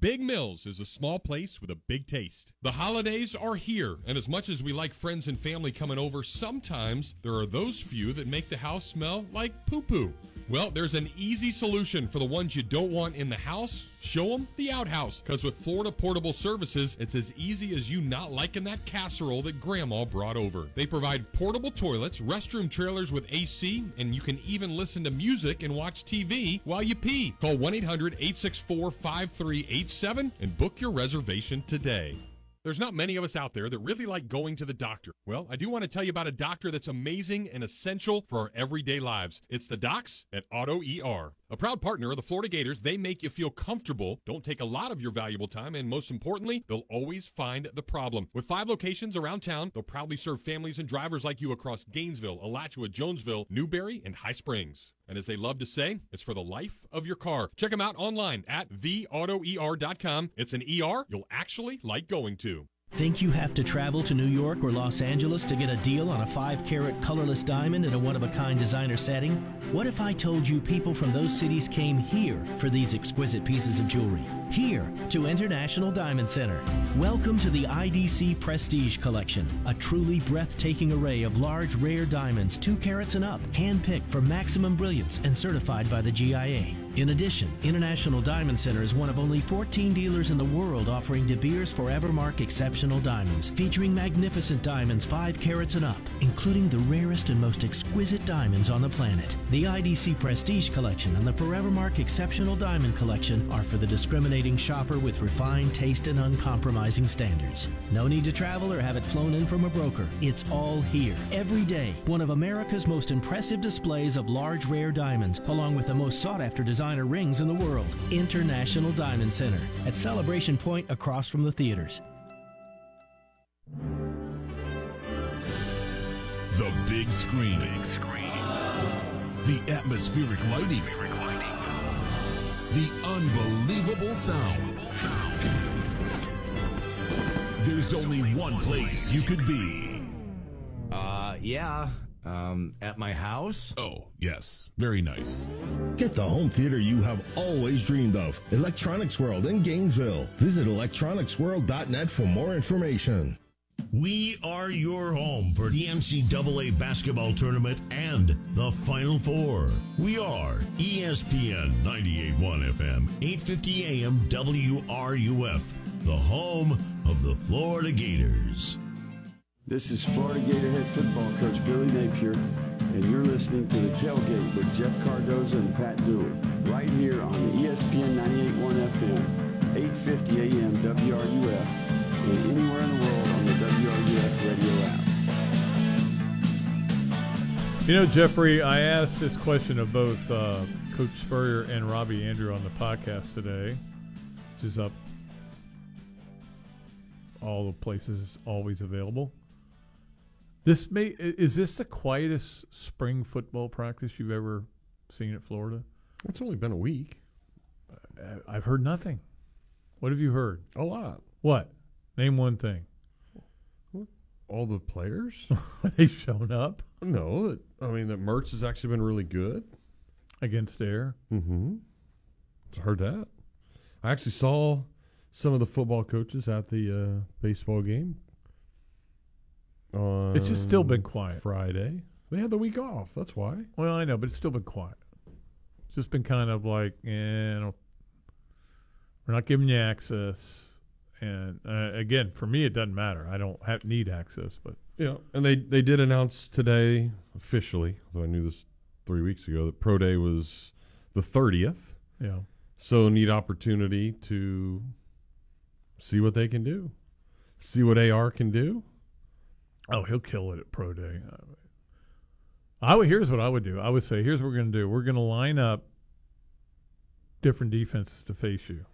Big Mills is a small place with a big taste. The holidays are here, and as much as we like friends and family coming over, sometimes there are those few that make the house smell like poo poo. Well, there's an easy solution for the ones you don't want in the house. Show them the outhouse. Because with Florida Portable Services, it's as easy as you not liking that casserole that Grandma brought over. They provide portable toilets, restroom trailers with AC, and you can even listen to music and watch TV while you pee. Call 1 800 864 5387 and book your reservation today. There's not many of us out there that really like going to the doctor. Well, I do want to tell you about a doctor that's amazing and essential for our everyday lives. It's the docs at Auto ER. A proud partner of the Florida Gators, they make you feel comfortable, don't take a lot of your valuable time, and most importantly, they'll always find the problem. With five locations around town, they'll proudly serve families and drivers like you across Gainesville, Alachua, Jonesville, Newberry, and High Springs. And as they love to say, it's for the life of your car. Check them out online at theautoer.com. It's an ER you'll actually like going to. Think you have to travel to New York or Los Angeles to get a deal on a 5 carat colorless diamond in a one of a kind designer setting? What if I told you people from those cities came here for these exquisite pieces of jewelry? Here to International Diamond Center. Welcome to the IDC Prestige Collection, a truly breathtaking array of large, rare diamonds, 2 carats and up, handpicked for maximum brilliance and certified by the GIA. In addition, International Diamond Center is one of only 14 dealers in the world offering De Beers Forevermark Exceptional Diamonds, featuring magnificent diamonds 5 carats and up, including the rarest and most exquisite diamonds on the planet. The IDC Prestige Collection and the Forevermark Exceptional Diamond Collection are for the discriminating shopper with refined taste and uncompromising standards. No need to travel or have it flown in from a broker. It's all here, every day. One of America's most impressive displays of large, rare diamonds, along with the most sought after designer rings in the world. International Diamond Center at Celebration Point across from the theaters. The big screen. The atmospheric lighting. The unbelievable sound. There's only one place you could be. Uh, yeah. Um, at my house? Oh, yes. Very nice. Get the home theater you have always dreamed of. Electronics World in Gainesville. Visit electronicsworld.net for more information. We are your home for the NCAA basketball tournament and the Final Four. We are ESPN 98.1 FM, 850 AM WRUF, the home of the Florida Gators. This is Florida Gator head football coach Billy Napier, and you're listening to The Tailgate with Jeff Cardozo and Pat Dooley, right here on ESPN 98.1 FM, 850 AM WRUF, and anywhere in the world on the WRUF radio app. You know, Jeffrey, I asked this question of both uh, Coach Spurrier and Robbie Andreu on the podcast today, which is up all the places always available. This may is this the quietest spring football practice you've ever seen at Florida? It's only been a week. Uh, I've heard nothing. What have you heard? A lot. What? Name one thing. All the players? Are they shown up? No, I mean that Mertz has actually been really good. against air. Mm-hmm. Heard that. I actually saw some of the football coaches at the uh, baseball game. On It's just still been quiet. Friday. They had the week off. That's why. Well, I know, but it's still been quiet. It's just been kind of like, eh, no, we're not giving you access. And uh, again, for me, it doesn't matter. I don't have, need access, but Yeah, and they they did announce today officially, although I knew this three weeks ago, that Pro Day was the thirtieth. Yeah. So neat opportunity to see what they can do, see what AR can do. Oh, he'll kill it at pro day. I would. Here's what I would do. I would say, here's what we're going to do. We're going to line up different defenses to face you,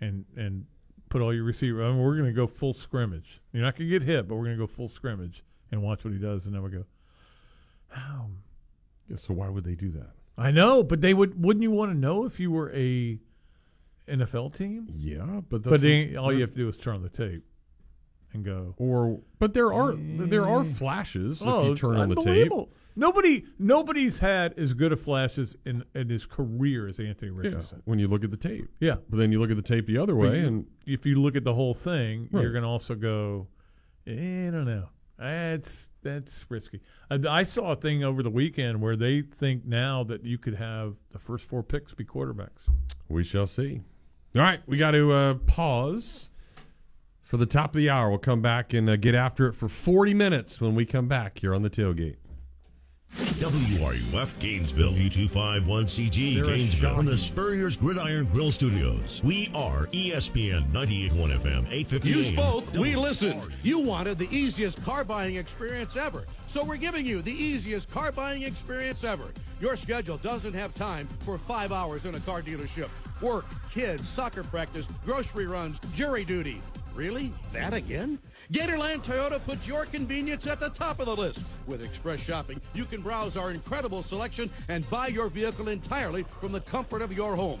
and and put all your receiver. I mean, we're going to go full scrimmage. You're not going to get hit, but we're going to go full scrimmage and watch what he does, and then we go. How? Yeah, so why would they do that? I know, but they would. Wouldn't you want to know if you were a NFL team? Yeah, but but they, all you have to do is turn on the tape and go. Or, but there are there are flashes if Oh, you turn on the tape. Nobody, nobody's had as good of flashes in, in his career as Anthony Yeah, Richardson. when you look at the tape. Yeah. But then you look at the tape the other But way, you- and if you look at the whole thing, Right. you're going to also go, eh, I don't know. That's that's risky. I, I saw a thing over the weekend where they think now that you could have the first four picks be quarterbacks. we shall see. All right, we got to uh, pause for the top of the hour. We'll come back and uh, get after it for 40 minutes when we come back here on the tailgate. WRUF Gainesville, U251CG They're Gainesville, from the shocking- Spurrier's Gridiron Grill Studios. We are ESPN 98.1 FM, 850 You AM. spoke, we listened. You wanted the easiest car buying experience ever. So we're giving you the easiest car buying experience ever. Your schedule doesn't have time for five hours in a car dealership. Work, kids, soccer practice, grocery runs, jury duty. Really? That again? Gatorland Toyota puts your convenience at the top of the list. With Express Shopping, you can browse our incredible selection and buy your vehicle entirely from the comfort of your home.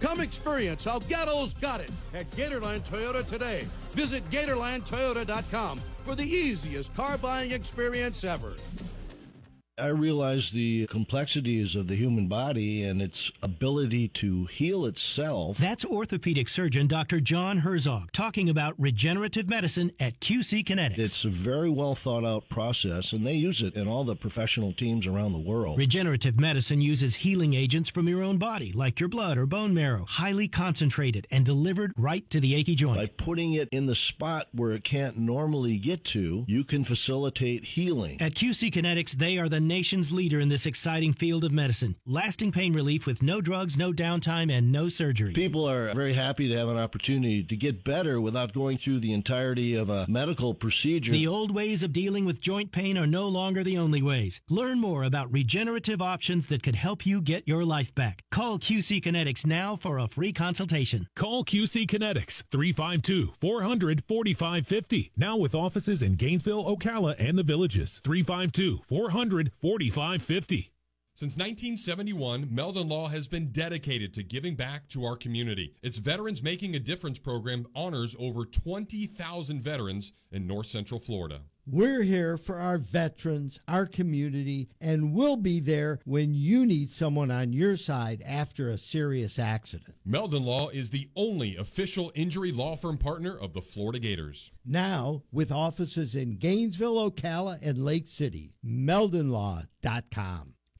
Come experience how Gatto's got it at Gatorland Toyota today. Visit GatorlandToyota.com for the easiest car buying experience ever. I realize the complexities of the human body and its ability to heal itself. That's orthopedic surgeon Dr. John Herzog talking about regenerative medicine at QC Kinetics. It's a very well thought out process, and they use it in all the professional teams around the world. Regenerative medicine uses healing agents from your own body, like your blood or bone marrow, highly concentrated and delivered right to the achy joint. By putting it in the spot where it can't normally get to, you can facilitate healing. At QC Kinetics, they are the nation's leader in this exciting field of medicine. Lasting pain relief with no drugs, no downtime, and no surgery. People are very happy to have an opportunity to get better without going through the entirety of a medical procedure. The old ways of dealing with joint pain are no longer the only ways. Learn more about regenerative options that could help you get your life back. Call QC Kinetics now for a free consultation. Call QC Kinetics 352 400 4550. Now with offices in Gainesville, Ocala, and the villages. 352 400 4550. Since 1971, Meldon Law has been dedicated to giving back to our community. Its Veterans Making a Difference program honors over 20,000 veterans in North Central Florida. We're here for our veterans, our community, and we'll be there when you need someone on your side after a serious accident. Meldon Law is the only official injury law firm partner of the Florida Gators. Now, with offices in Gainesville, Ocala, and Lake City, meldonlaw.com.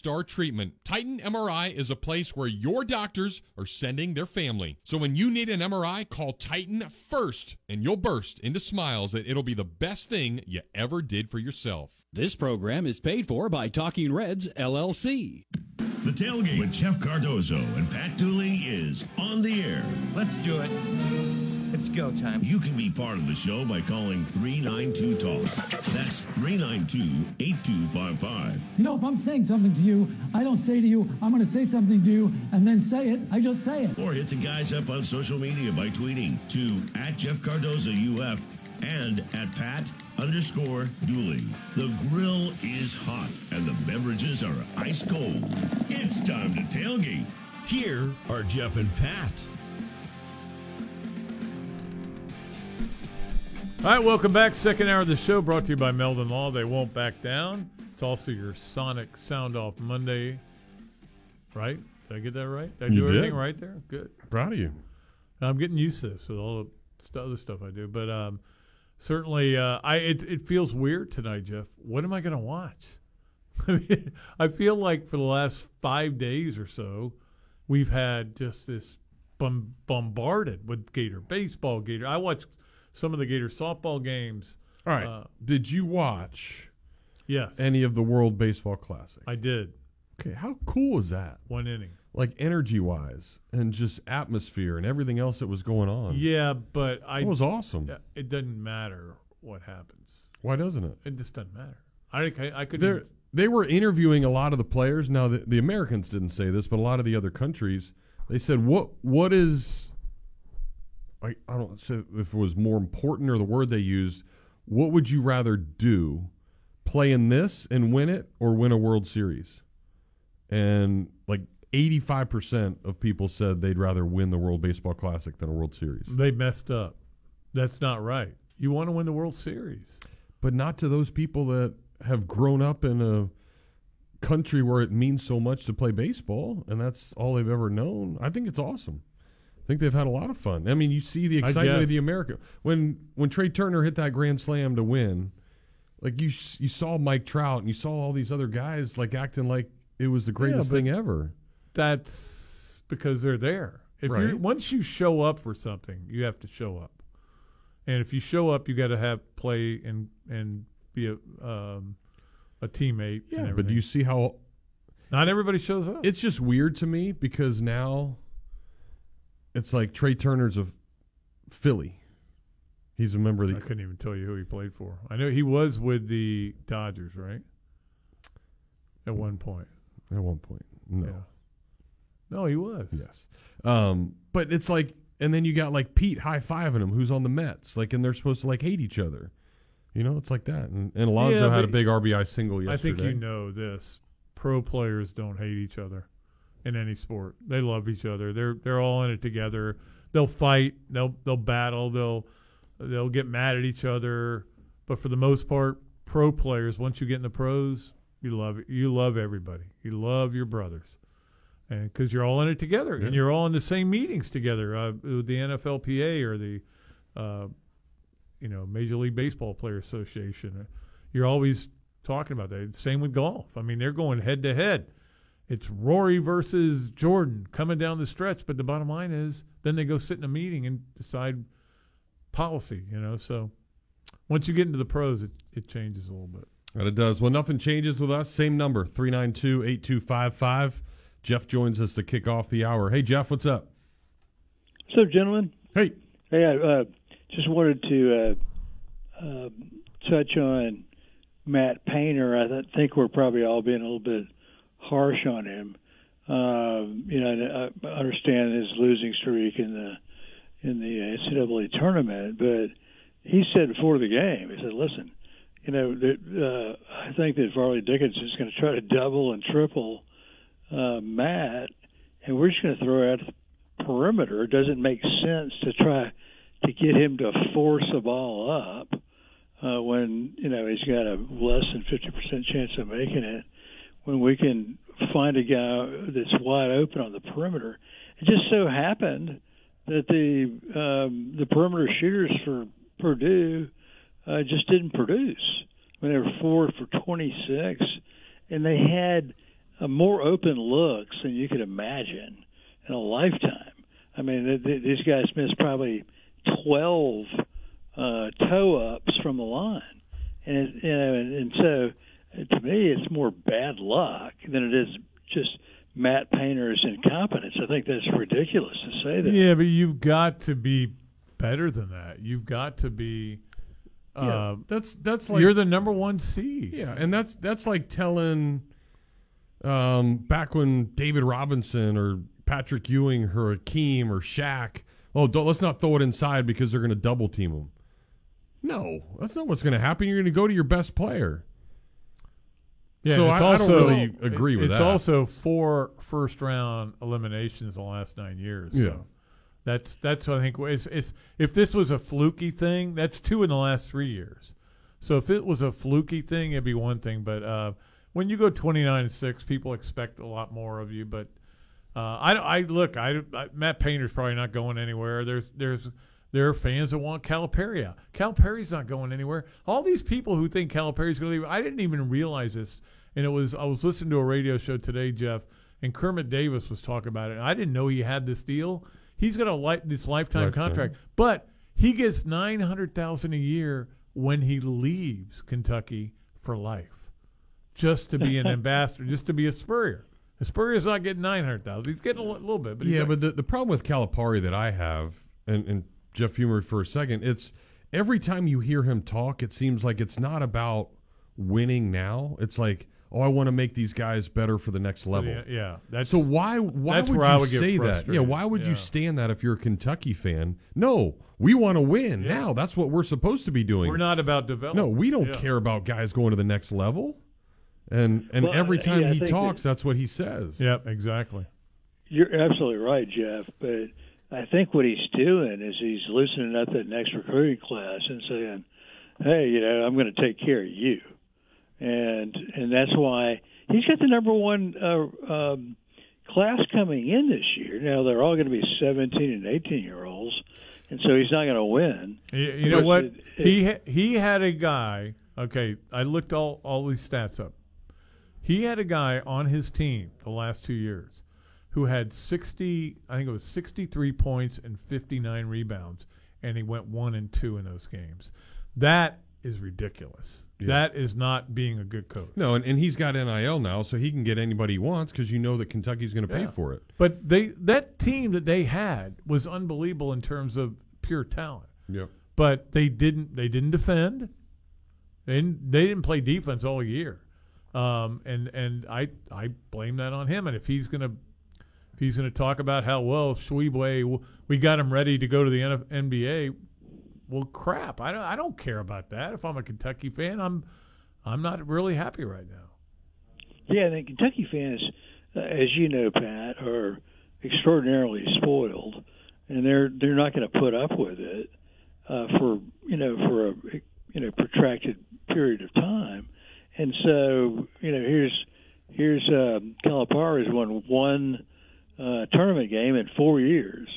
star treatment. Titan MRI is a place where your doctors are sending their family. So when you need an MRI, call Titan first, and you'll burst into smiles that it'll be the best thing you ever did for yourself. This program is paid for by Talking Reds LLC. The tailgate with Jeff Cardozo and Pat Dooley is on the air. Let's do it. It's go time. You can be part of the show by calling 392 Talk. That's 392 8255. You know, if I'm saying something to you, I don't say to you, I'm going to say something to you and then say it. I just say it. Or hit the guys up on social media by tweeting to at Jeff Cardozo UF and at Pat underscore Dooley. The grill is hot and the beverages are ice cold. It's time to tailgate. Here are Jeff and Pat. All right, welcome back. Second hour of the show brought to you by Meldon Law. They won't back down. It's also your Sonic Sound Off Monday, right? Did I get that right? Did I You do did. everything right there? Good. Proud of you. I'm getting used to this with all the st- other stuff I do, but um, certainly, uh, I it, it feels weird tonight, Jeff. What am I going to watch? I mean, I feel like for the last five days or so, we've had just this bom- bombarded with Gator baseball, Gator. I watched some of the Gator softball games. All right. Uh, did you watch yes, any of the World Baseball Classic? I did. Okay, how cool is that? One inning. Like energy wise and just atmosphere and everything else that was going on. Yeah, but I That was awesome. Yeah, It doesn't matter what happens. Why doesn't it? It just doesn't matter. I I, I could They're, they were interviewing a lot of the players. Now, the, the Americans didn't say this, but a lot of the other countries, they said, "What what is?" I, I don't say if it was more important or the word they used. What would you rather do, play in this and win it, or win a World Series? And like eighty five percent of people said they'd rather win the World Baseball Classic than a World Series. They messed up. That's not right. You want to win the World Series. but not to those people that have grown up in a country where it means so much to play baseball and that's all they've ever known. I think it's awesome. I think they've had a lot of fun. I mean, you see the excitement of the America when when Trea Turner hit that grand slam to win. Like you, you saw Mike Trout and you saw all these other guys like acting like it was the greatest but thing ever. That's because they're there. If you once you show up for something, you have to show up. And if you show up, you got to have play and and be a um, a teammate. and Yeah, but do you see how not everybody shows up? It's just weird to me because now it's like Trea Turner's of Philly. He's a member of the. I couldn't even tell you who he played for. I know he was with the Dodgers, right? At one point. At one point, no. Yeah. No, he was. Yes. Um, but it's like, and then you got like Pete high fiving him, who's on the Mets, like, and they're supposed to like hate each other. You know, it's like that. And, and Alonso Yeah, had a big RBI single yesterday. I think you know this. Pro players don't hate each other in any sport. They love each other. They're they're all in it together. They'll fight. They'll they'll battle. They'll they'll get mad at each other. But for the most part, pro players, once you get in the pros, you love you love everybody. You love your brothers, and because you're all in it together, Yeah. and you're all in the same meetings together. Uh, with the NFLPA or the uh, you know Major League Baseball Player Association. You're always talking about that. Same with golf. I mean, they're going head to head. It's Rory versus Jordan coming down the stretch, but the bottom line is then they go sit in a meeting and decide policy. You know, so once you get into the pros, it, it changes a little bit. And it does. Well, nothing changes with us. Same number, 392 8255. Jeff joins us to kick off the hour. Hey, Jeff, what's up? So, gentlemen. Hey. Hey, I uh, just wanted to uh, uh, touch on Matt Painter. I th- think we're probably all being a little bit harsh on him. Um, you know, I understand his losing streak in the in the NCAA tournament, but he said before the game, he said, "Listen, you know, uh, I think that Fairleigh Dickinson is going to try to double and triple uh, Matt, and we're just going to throw out the perimeter. It doesn't make sense to try to get him to force the ball up uh, when you know he's got a less than fifty percent chance of making it. When we can find a guy that's wide open on the perimeter, it just so happened that the um, the perimeter shooters for Purdue uh, just didn't produce. I mean, they were four for 26, and they had uh, more open looks than you could imagine in a lifetime. I mean, th- th- these guys missed probably 12 uh, toe ups from the line, and you know, and, and so to me, it's more bad luck than it is just Matt Painter's incompetence. I think that's ridiculous to say that. Yeah, but you've got to be better than that. You've got to be. Uh, Yeah, that's that's like you're the number one seed. Yeah, and that's that's like telling um, back when David Robinson or Patrick Ewing or Hakeem or Shaq, oh, don't, let's not throw it inside because they're going to double team them. No, that's not what's going to happen. You're going to go to your best player. Yeah, so I, it's I also, don't really agree with it's that. It's also four first round eliminations in the last nine years. Yeah. So that's that's what I think. It's, it's if this was a fluky thing, that's two in the last three years. So if it was a fluky thing, it'd be one thing. But uh, when you go twenty nine and six, people expect a lot more of you. But uh, I, I look, I, I Matt Painter's probably not going anywhere. There's there's there are fans that want Calipari out. Calipari's not going anywhere. All these people who think Calipari's going to leave, I didn't even realize this. And it was I was listening to a radio show today, Jeff, and Kermit Davis was talking about it. I didn't know he had this deal. He's got a li- this lifetime contract, but he gets nine hundred thousand a year when he leaves Kentucky for life, just to be an ambassador, just to be a Spurrier. A Spurrier's not getting nine hundred thousand. He's getting a little bit, but yeah, not- but the, the problem with Calipari that I have, and, and Jeff Humer for a second, it's every time you hear him talk, it seems like it's not about winning now. It's like, oh, I want to make these guys better for the next level. yeah, yeah, that's so why why that's would where you I would say that? Yeah, why would you stand that if you're a Kentucky fan? No, we want to win now. That's what we're supposed to be doing. We're not about development. No, we don't Yeah. care about guys going to the next level. And and Well, every time yeah, he think talks, that's what he says. Yep, exactly. You're absolutely right, Jeff. But I think what he's doing is he's loosening up that next recruiting class and saying, "Hey, you know, I'm going to take care of you," and and that's why he's got the number one uh, um, class coming in this year. Now they're all going to be 17 and 18 year olds, and so he's not going to win. You, you know what? it- it- he ha- he had a guy. Okay, I looked all all these stats up. He had a guy on his team the last two years who had sixty. I think it was sixty three points and fifty nine rebounds, and he went one and two in those games. That is ridiculous. Yeah. That is not being a good coach. No, and, and he's got NIL now, so he can get anybody he wants because you know that Kentucky's going to pay for it. But they that team that they had was unbelievable in terms of pure talent. Yep. But they didn't they didn't defend. They didn't, they didn't play defense all year. Um, and and I I blame that on him. And if he's gonna if he's gonna talk about how well Tshiebwe we got him ready to go to the NBA, well crap. I don't I don't care about that. If I'm a Kentucky fan, I'm I'm not really happy right now. Yeah, and the Kentucky fans, uh, as you know, Pat, are extraordinarily spoiled, and they're they're not going to put up with it uh, for you know for a you know protracted period of time. And so you know here's here's um, Calipari's won one uh, tournament game in four years.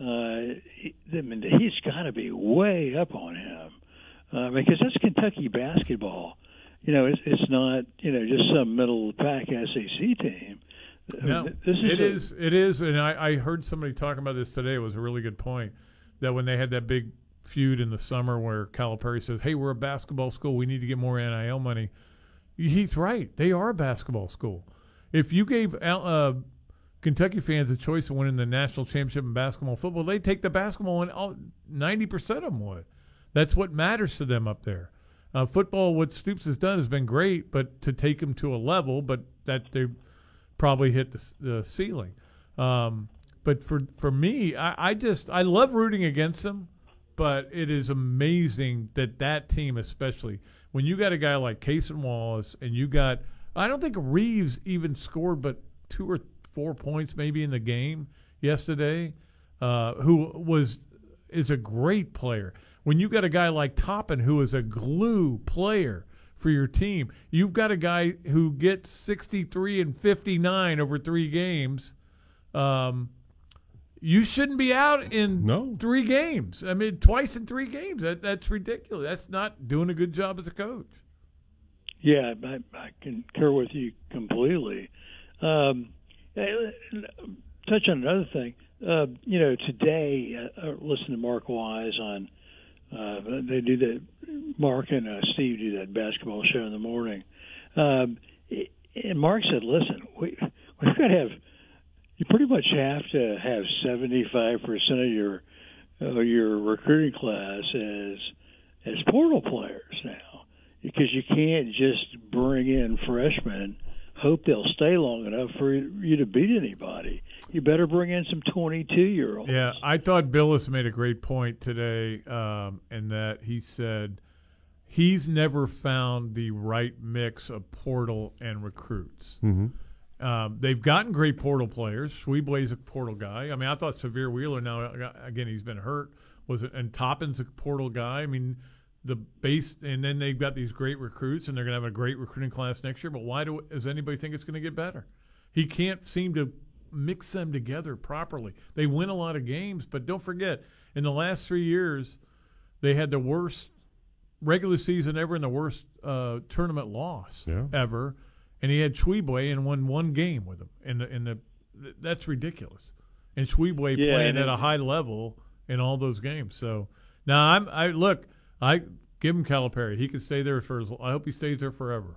Uh, he, I mean, he's got to be way up on him uh, because that's Kentucky basketball. You know, it's it's not you know just some middle pack SEC team. I mean, No, this is it a- is. It is, and I, I heard somebody talking about this today. It was a really good point that when they had that big feud in the summer where Calipari says, "Hey, we're a basketball school. We need to get more NIL money." He's right. They are a basketball school. If you gave uh, Kentucky fans a choice of winning the national championship in basketball and football, they'd take the basketball, and all ninety percent of them would. That's what matters to them up there. Uh, football, what Stoops has done has been great, but to take them to a level, but that they probably hit the, the ceiling. Um, but for for me, I, I just I love rooting against them, but it is amazing that that team, especially when you got a guy like Cason Wallace, and you got I don't think Reeves even scored but two or four points maybe in the game yesterday, uh, who was is a great player. When you got a guy like Toppin who is a glue player for your team, you've got a guy who gets 63 and 59 over three games. Um, you shouldn't be out in no. three games. I mean, twice in three games. That, that's ridiculous. That's not doing a good job as a coach. Yeah, I, I concur with you completely. Um, touch on another thing. Uh, you know, today, uh, uh, listen to Mark Wise on. Uh, they do that. Mark and uh, Steve do that basketball show in the morning. Um, and Mark said, "Listen, we we've got to have. You pretty much have to have seventy five percent of your uh, your recruiting class as as portal players now, because you can't just bring in freshmen." Hope they'll stay long enough for you to beat anybody. You better bring in some 22 year olds. Yeah, I thought Billis made a great point today, um, in that he said he's never found the right mix of portal and recruits. Mm-hmm. Um, they've gotten great portal players. Tshiebwe's a portal guy. I mean, I thought Sahvir Wheeler. Now again, he's been hurt. Was it, and Toppin's a portal guy. I mean, the base, and then they've got these great recruits, and they're going to have a great recruiting class next year. But why do does anybody think it's going to get better? He can't seem to mix them together properly. They win a lot of games, but don't forget, in the last three years, they had the worst regular season ever and the worst uh, tournament loss yeah. ever. And he had Tshiebwe and won one game with him. And the, and the that's ridiculous. And Tshiebwe yeah, playing and at a high level in all those games. So now I'm I look. I give him Calipari. He could stay there for. As, I hope he stays there forever.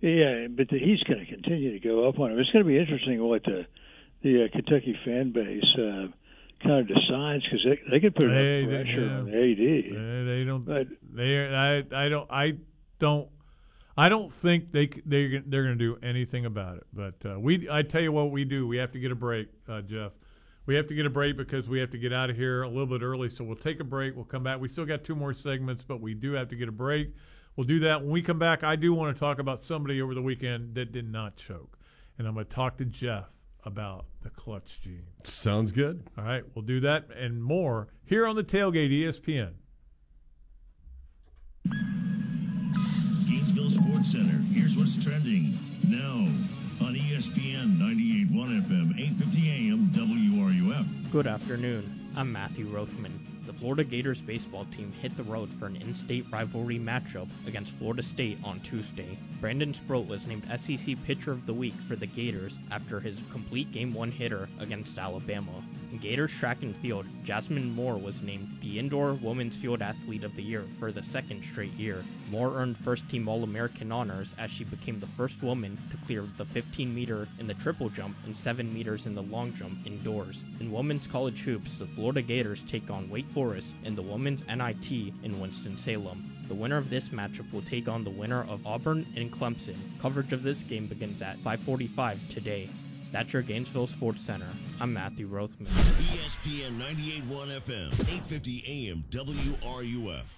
Yeah, but the, he's going to continue to go up on him. It's going to be interesting what the the uh, Kentucky fan base uh, kind of decides because they they could put they, enough pressure yeah. on the AD. They, they don't. But, they I I don't I don't. I don't think they they they're going to do anything about it. But uh, we, I tell you what, we do. We have to get a break, uh, Jeff. We have to get a break because we have to get out of here a little bit early. So we'll take a break. We'll come back. We still got two more segments, but we do have to get a break. We'll do that when we come back. I do want to talk about somebody over the weekend that did not choke, and I'm going to talk to Jeff about the clutch gene. Sounds good. All right, we'll do that and more here on the Tailgate ESPN. Gainesville Sports Center. Here's what's trending now on ESPN 98.1 FM, 8:50 AM, WRUF. Good afternoon. I'm Matthew Rothman. The Florida Gators baseball team hit the road for an in-state rivalry matchup against Florida State on Tuesday. Brandon Sproat was named SEC Pitcher of the Week for the Gators after his complete Game 1 hitter against Alabama. In Gators track and field, Jasmine Moore was named the Indoor Women's Field Athlete of the Year for the second straight year. Moore earned first team All American honors as she became the first woman to clear the 15 meter in the triple jump and 7 meters in the long jump indoors. In women's college hoops, the Florida Gators take on Wake Forest in the women's NIT in Winston-Salem. The winner of this matchup will take on the winner of Auburn and Clemson. Coverage of this game begins at 5:45 today. That's your Gainesville Sports Center. I'm Matthew Rothman. ESPN 98.1 FM, 8:50 AM, WRUF.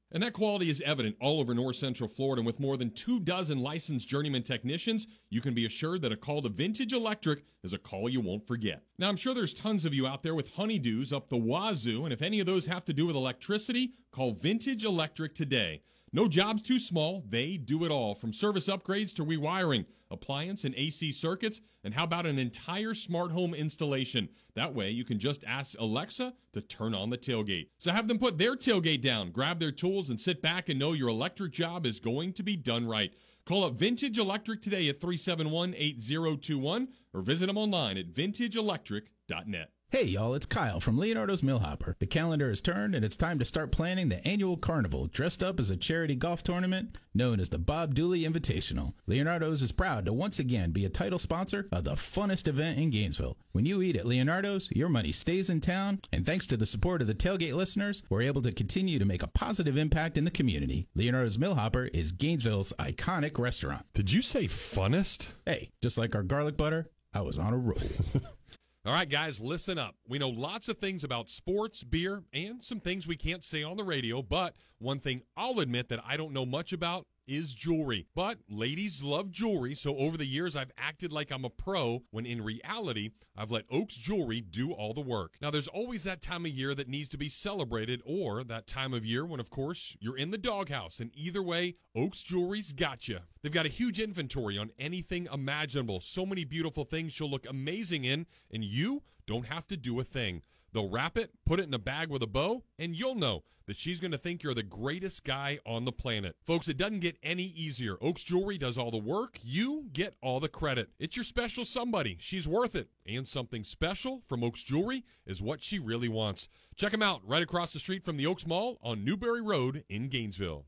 And that quality is evident all over North Central Florida. And with more than two dozen licensed journeyman technicians, you can be assured that a call to Vintage Electric is a call you won't forget. Now, I'm sure there's tons of you out there with honeydews up the wazoo, and if any of those have to do with electricity, call Vintage Electric today. No job's too small, they do it all from service upgrades to rewiring, appliance and AC circuits, and how about an entire smart home installation? That way you can just ask Alexa to turn on the tailgate. So have them put their tailgate down, grab their tools, and sit back and know your electric job is going to be done right. Call up Vintage Electric today at 371 8021 or visit them online at vintageelectric.net. Hey y'all, it's Kyle from Leonardo's Millhopper. The calendar has turned and it's time to start planning the annual carnival dressed up as a charity golf tournament known as the Bob Dooley Invitational. Leonardo's is proud to once again be a title sponsor of the funnest event in Gainesville. When you eat at Leonardo's, your money stays in town, and thanks to the support of the tailgate listeners, we're able to continue to make a positive impact in the community. Leonardo's Millhopper is Gainesville's iconic restaurant. Did you say funnest? Hey, just like our garlic butter, I was on a roll. All right, guys, listen up. We know lots of things about sports, beer, and some things we can't say on the radio, but one thing I'll admit that I don't know much about is jewelry. But ladies love jewelry, so over the years I've acted like I'm a pro when in reality I've let Oaks Jewelry do all the work. Now there's always that time of year that needs to be celebrated or that time of year when of course you're in the doghouse and either way Oaks Jewelry's got you. They've got a huge inventory on anything imaginable. So many beautiful things you'll look amazing in and you don't have to do a thing. They'll wrap it, put it in a bag with a bow, and you'll know that she's going to think you're the greatest guy on the planet. Folks, it doesn't get any easier. Oaks Jewelry does all the work, you get all the credit. It's your special somebody. She's worth it. And something special from Oaks Jewelry is what she really wants. Check them out right across the street from the Oaks Mall on Newberry Road in Gainesville.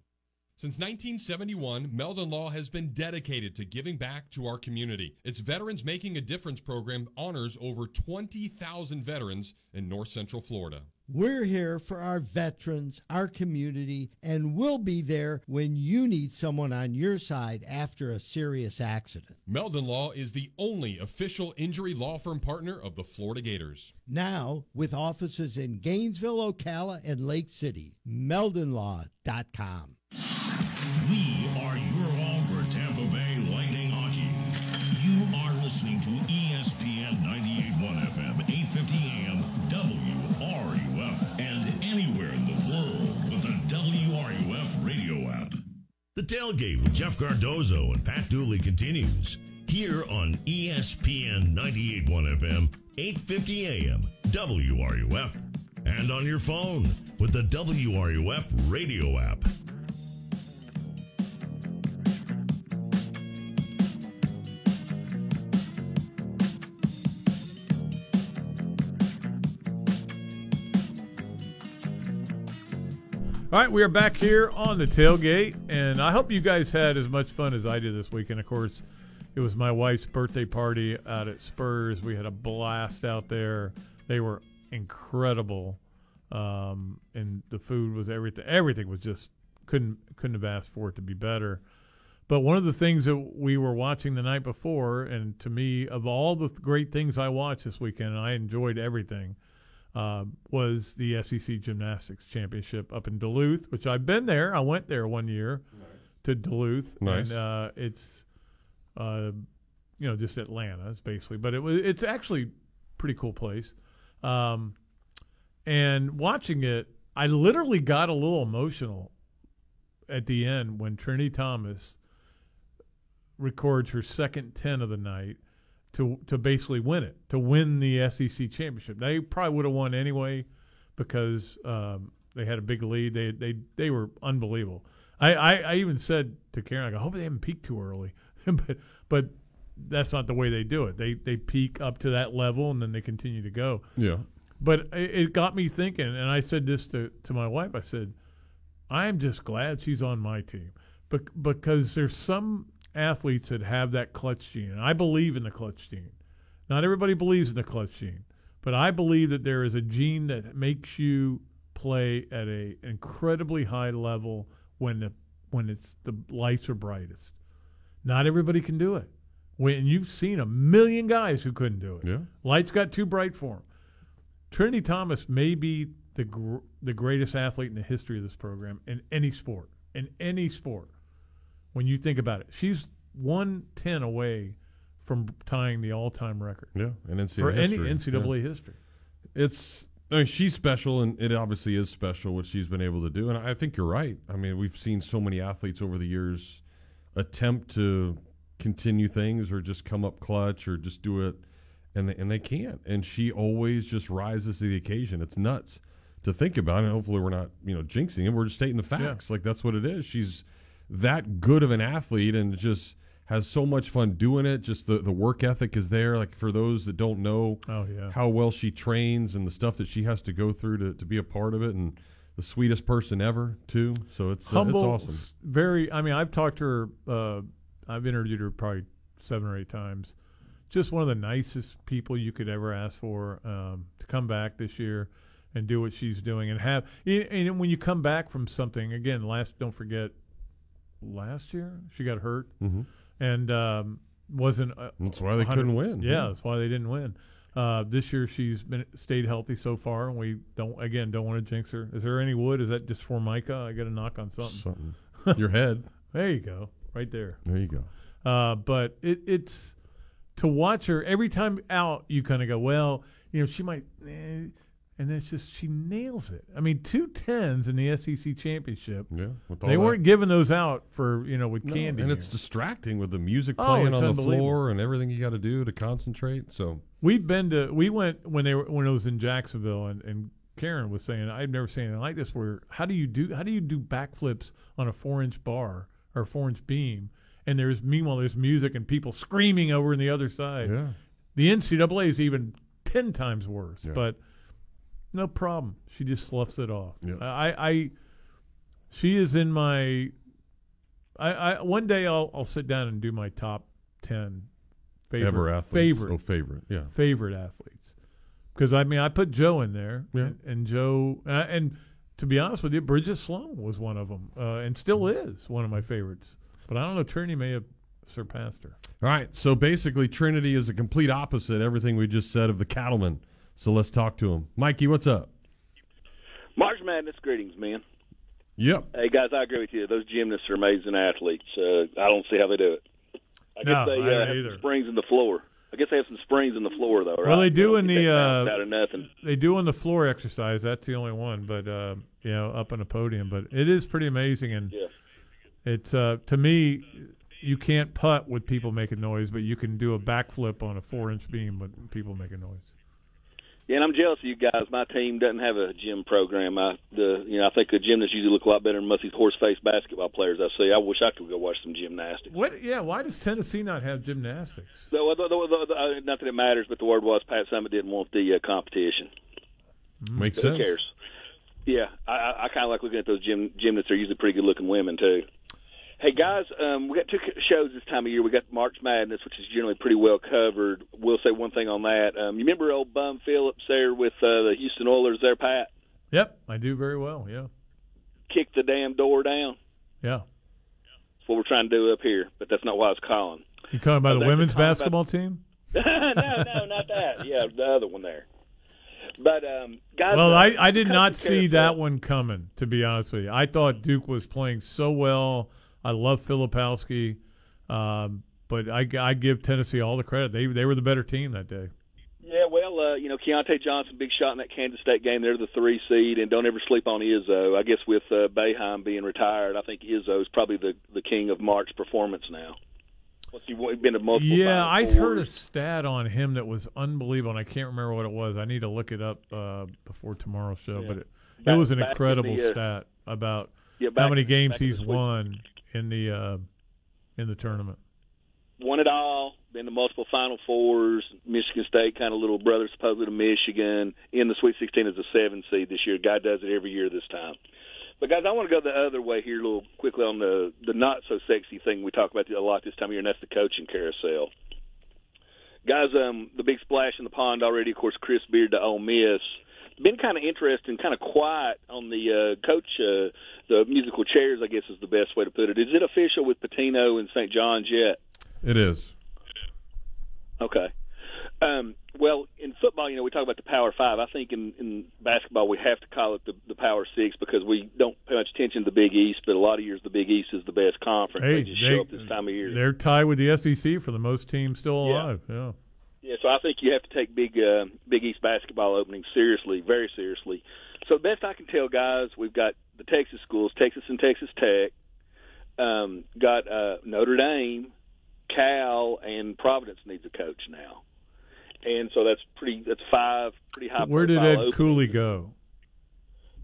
Since 1971, Meldon Law has been dedicated to giving back to our community. Its Veterans Making a Difference program honors over 20,000 veterans in North Central Florida. We're here for our veterans, our community, and we'll be there when you need someone on your side after a serious accident. Meldon Law is the only official injury law firm partner of the Florida Gators. Now, with offices in Gainesville, Ocala, and Lake City, meldonlaw.com. The tailgate with Jeff Cardozo and Pat Dooley continues here on ESPN 98.1 FM, 850 AM, WRUF, and on your phone with the WRUF radio app. All right, we are back here on the tailgate, and I hope you guys had as much fun as I did this weekend. Of course, it was my wife's birthday party out at Spurs. We had a blast out there. They were incredible, um, and the food was everything. Everything was just couldn't couldn't have asked for it to be better. But one of the things that we were watching the night before, and to me, of all the great things I watched this weekend, and I enjoyed everything uh, was the SEC Gymnastics Championship up in Duluth, which I've been there. I went there one year to Duluth, Nice. and uh, it's uh, you know just Atlanta, basically, but it was it's actually a pretty cool place. Um, and watching it, I literally got a little emotional at the end when Trinity Thomas records her second ten of the night to to basically win it, to win the SEC championship. They probably would have won anyway because um, they had a big lead. They they they were unbelievable. I, I, I even said to Karen, I go, I hope they haven't peaked too early, but but that's not the way they do it. They they peak up to that level and then they continue to go. Yeah. But it, it got me thinking, and I said this to to my wife. I said, I am just glad she's on my team, bec- because there's some athletes that have that clutch gene. And I believe in the clutch gene. Not everybody believes in the clutch gene, but I believe that there is a gene that makes you play at a incredibly high level when the when it's the lights are brightest. Not everybody can do it. When you've seen a million guys who couldn't do it. Yeah. Lights got too bright for them. Trinity Thomas may be the gr- the greatest athlete in the history of this program in any sport. In any sport, when you think about it, she's one ten away from tying the all time record. Yeah, in NCAA for any history, NCAA yeah. history. It's I mean, she's special, and it obviously is special what she's been able to do. And I think you're right. I mean, we've seen so many athletes over the years attempt to continue things, or just come up clutch, or just do it, and they, and they can't. And she always just rises to the occasion. It's nuts to think about. And hopefully, we're not you know jinxing it. We're just stating the facts. Like that's what it is. She's that good of an athlete, and just has so much fun doing it. Just the, the work ethic is there. Like for those that don't know Oh, yeah. how well she trains and the stuff that she has to go through to, to be a part of it and the sweetest person ever too. So it's uh, humble, it's awesome. Very. I mean, I've talked to her. Uh, I've interviewed her probably seven or eight times. Just one of the nicest people you could ever ask for um, to come back this year and do what she's doing and have. And when you come back from something again, last don't forget, last year she got hurt Mhm. and um, wasn't. Uh, That's why they couldn't win, Yeah, yeah. that's why they didn't win. Uh, this year she's been stayed healthy so far, and we don't again don't want to jinx her. Is there any wood? Is that just for Micah? I got to knock on something. Something. Your head. there you go, right there. There you go. Uh, but it, it's to watch her every time out. You kind of go, well, you know, she might, eh, and then it's just she nails it. I mean, two tens in the SEC championship. Yeah, they weren't that- giving those out for you know with No, candy. and here. it's distracting with the music Oh, playing on the floor and everything you got to do to concentrate. So We've been to we went when they were when it was in Jacksonville and, and Karen was saying I've never seen anything like this where how do you do how do you do backflips on a four inch bar or four inch beam and there's meanwhile there's music and people screaming over in the other side. Yeah. The NCAA is even ten times worse. Yeah. But no problem. She just sloughs it off. Yeah. I, I she is in my I, I one day I'll I'll sit down and do my top ten favorite Ever athletes. favorite Oh, favorite, yeah. favorite athletes because I mean I put Joe in there Yeah. and, and Joe uh, and to be honest with you Bridget Sloan was one of them uh, and still is one of my favorites but I don't know Trinity may have surpassed her All right. So basically, Trinity is a complete opposite everything we just said of the cattleman. So let's talk to him. Mikey, what's up? March Madness greetings, man. Yep. Hey guys, I agree with you. Those gymnasts are amazing athletes. Uh, I don't see how they do it. I guess they I uh, have either. springs in the floor. I guess they have some springs in the floor though, right? well they do in the uh, out of nothing. they do in the floor exercise that's the only one but uh, you know up on the podium but it is pretty amazing and Yeah. it's uh, to me you can't putt with people making noise but you can do a backflip on a four inch beam with people making noise Yeah, and I'm jealous of you guys. My team doesn't have a gym program. I the you know I think the gymnasts usually look a lot better than most of these horse faced basketball players I see. I wish I could go watch some gymnastics. What? Yeah. Why does Tennessee not have gymnastics? So, the, the, the, uh, not that it matters, but the word was Pat Summitt didn't want the uh, competition. Makes Who sense. cares? Yeah, I, I, I kind of like looking at those gym gymnasts. They're usually pretty good looking women too. Hey guys, um, we got two shows this time of year. We got March Madness, which is generally pretty well covered. We'll say one thing on that. Um, you remember old Bum Phillips there with uh, the Houston Oilers there, Pat? Yep, I do very well. Yeah. kick the damn door down. Yeah. That's what we're trying to do up here, but that's not why I was calling. You talking about the women's talking about- basketball team? no, no, not that. Yeah, the other one there. But um, guys, Well, uh, I, I did not see that one coming. To be honest with you, I thought Duke was playing so well. I love Filipowski, um, but I, I give Tennessee all the credit. They they were the better team that day. Yeah, well, uh, you know, Keyontae Johnson, big shot in that Kansas State game. They're the three seed, and don't ever sleep on Izzo. I guess with uh, Boeheim being retired, I think Izzo's probably the the king of March performance now. What's he he's been to multiple? Yeah, I heard a stat on him that was unbelievable, and I can't remember what it was. I need to look it up uh, before tomorrow's show. Yeah. But it, it was an incredible the, uh, stat about Yeah, how many games back he's won in the uh, in the tournament. won it all, been to multiple Final Fours. Michigan State, kind of little brother supposedly to Michigan, in the Sweet 16 as a seven seed this year. Guy does it every year this time. But guys, I want to go the other way here, a little quickly on the the not so sexy thing we talk about a lot this time of year, and that's the coaching carousel. Guys, um, the big splash in the pond already. Of course, Chris Beard to Ole Miss. Been kind of interesting, kind of quiet on the uh, coach, uh, the musical chairs. I guess is the best way to put it. Is it official with Pitino and St. John's yet? It is. Okay. Um, well, in football, you know, we talk about the Power Five. I think in, in basketball, we have to call it the, the Power Six because we don't pay much attention to the Big East. But a lot of years, the Big East is the best conference. Hey, they just show up this time of year. They're tied with the SEC for the most teams still alive. Yeah. Yeah, so I think you have to take Big uh, Big East basketball opening seriously, very seriously. So the best I can tell, guys, we've got the Texas schools, Texas and Texas Tech, um, got uh, Notre Dame, Cal, and Providence needs a coach now, and so that's pretty. That's five pretty high. Where did Ed openings. Cooley go?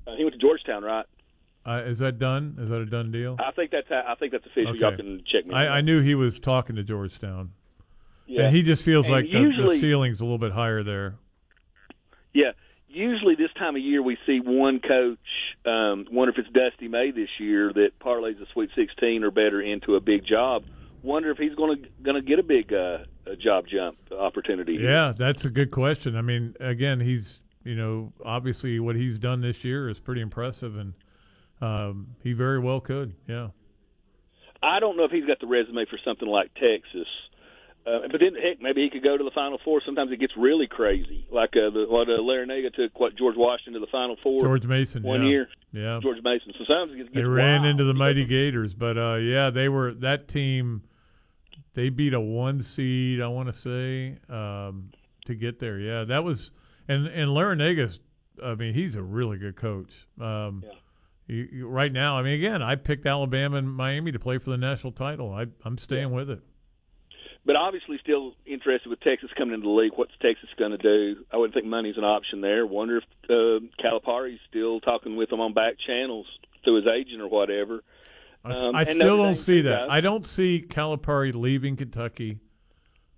Uh, he went to Georgetown, right? Uh, is that done? Is that a done deal? I think that's how, I think that's official. Y'all can check me. I, I knew he was talking to Georgetown. Yeah. And he just feels And like the, the ceiling's a little bit higher there. Yeah. Usually this time of year we see one coach. Um, wonder if it's Dusty May this year that parlays a Sweet 16 or better into a big job. Wonder if he's going to going to get a big uh, a job jump opportunity. Yeah, that's a good question. I mean, again, he's you know obviously what he's done this year is pretty impressive, and um, he very well could. Yeah. I don't know if he's got the resume for something like Texas. Uh, but then, heck, maybe he could go to the Final Four. Sometimes it gets really crazy, like uh, the, what uh, Larranaga took what George Washington to the Final Four. George Mason, one yeah. year. Yeah. George Mason. So sometimes it gets, They gets ran wild. into the mighty Gators, but uh, yeah, they were that team. They beat a one seed, I want to say, um, to get there. Yeah, that was and and Larranaga's. I mean, he's a really good coach. Um, you, you- right now, I mean, again, I picked Alabama and Miami to play for the national title. I, I'm staying with it. But obviously, still interested with Texas coming into the league. What's Texas going to do? I wouldn't think money's an option there. Wonder if uh, Calipari's still talking with them on back channels through his agent or whatever. Um, I and still don't see that. guys. I don't see Calipari leaving Kentucky.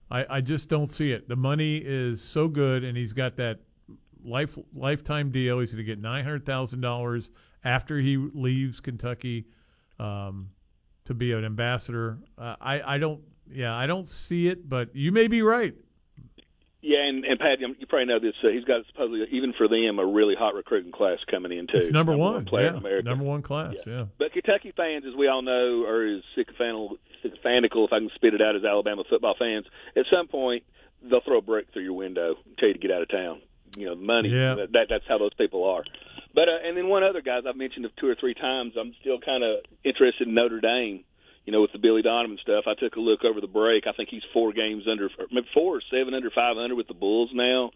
I, I just don't see it. The money is so good, and he's got that life lifetime deal. He's going to get nine hundred thousand dollars after he leaves Kentucky um, to be an ambassador. Uh, I I don't. Yeah, I don't see it, but you may be right. Yeah, and, and Pat, you probably know this. Uh, he's got supposedly, even for them, a really hot recruiting class coming in too. It's number, one. player yeah, in America. number one class. Yeah. But Kentucky fans, as we all know, are as sycophanical, if I can spit it out, as Alabama football fans. At some point, they'll throw a brick through your window and tell you to get out of town. You know, money. Yeah. That, that that's how those people are. But uh, and then one other guys I've mentioned two or three times. I'm still kind of interested in Notre Dame. You know, with the Billy Donovan stuff, I took a look over the break. I think he's four games under, four or seven under 500 with the Bulls now.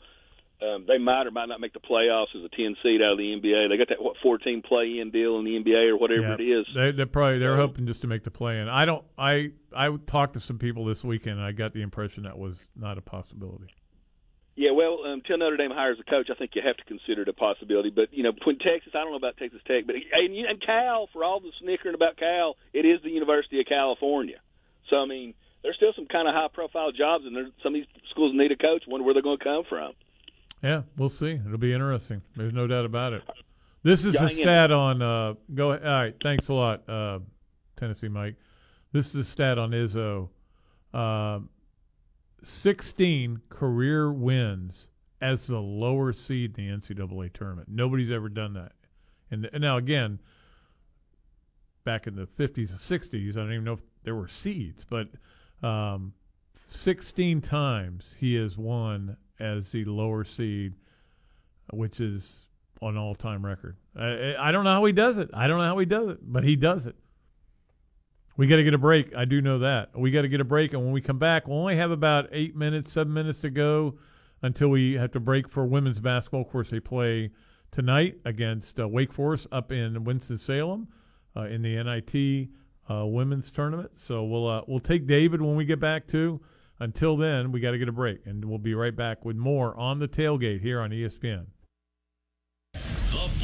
Um, they might or might not make the playoffs as a 10 seed out of the NBA. They got that what 14 play-in deal in the NBA or whatever Yeah. it is. They they probably they're hoping just to make the play in. I don't. I I talked to some people this weekend. and I got the impression that was not a possibility. Yeah, well, until Notre Dame hires a coach, I think you have to consider it a possibility. But you know, between Texas, I don't know about Texas Tech, but and, and Cal, for all the snickering about Cal, it is the University of California. So I mean, there's still some kind of high-profile jobs, and there's, some of these schools need a coach. Wonder where they're going to come from. Yeah, we'll see. It'll be interesting. There's no doubt about it. This is the stat on. Uh, go ahead. All right. Thanks a lot, uh, Tennessee Mike. This is the stat on Izzo. Uh, 16 career wins as the lower seed in the NCAA tournament. Nobody's ever done that. And, and now again, back in the 50s and 60s, I don't even know if there were seeds, but um, 16 times he has won as the lower seed, which is an all-time record. I, I don't know how he does it. I don't know how he does it, but he does it. We got to get a break. I do know that. We got to get a break, and when we come back, we'll only have about eight minutes, seven minutes to go until we have to break for women's basketball. Of course, they play tonight against uh, Wake Forest up in Winston Salem uh, in the NIT uh, women's tournament. So we'll uh, we'll take David when we get back too. Until then, we got to get a break, and we'll be right back with more on the tailgate here on ESPN.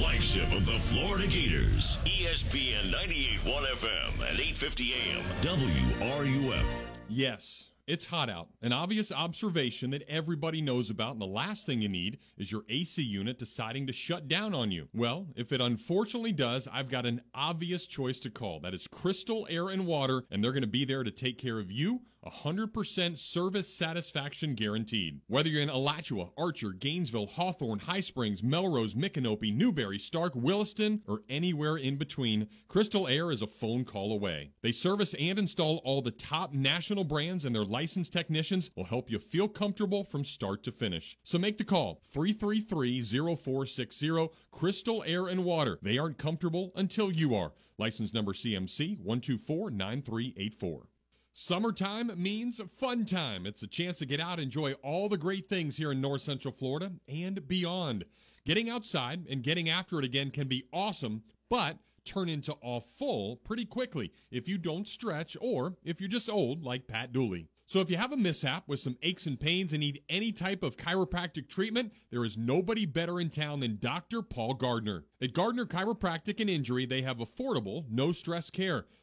Flagship of the Florida Gators. ESPN 98.1 FM at 850 AM. WRUF. Yes, it's hot out. An obvious observation that everybody knows about, and the last thing you need is your AC unit deciding to shut down on you. Well, if it unfortunately does, I've got an obvious choice to call. That is Crystal Air and Water, and they're going to be there to take care of you. 100% service satisfaction guaranteed. Whether you're in Alachua, Archer, Gainesville, Hawthorne, High Springs, Melrose, Micanopy, Newberry, Stark, Williston, or anywhere in between, Crystal Air is a phone call away. They service and install all the top national brands, and their licensed technicians will help you feel comfortable from start to finish. So make the call 333 0460 Crystal Air and Water. They aren't comfortable until you are. License number CMC 1249384. Summertime means fun time. It's a chance to get out enjoy all the great things here in North Central Florida and beyond. Getting outside and getting after it again can be awesome, but turn into awful pretty quickly if you don't stretch or if you're just old like Pat Dooley. So if you have a mishap with some aches and pains and need any type of chiropractic treatment, there is nobody better in town than Dr. Paul Gardner. At Gardner Chiropractic and Injury, they have affordable, no stress care.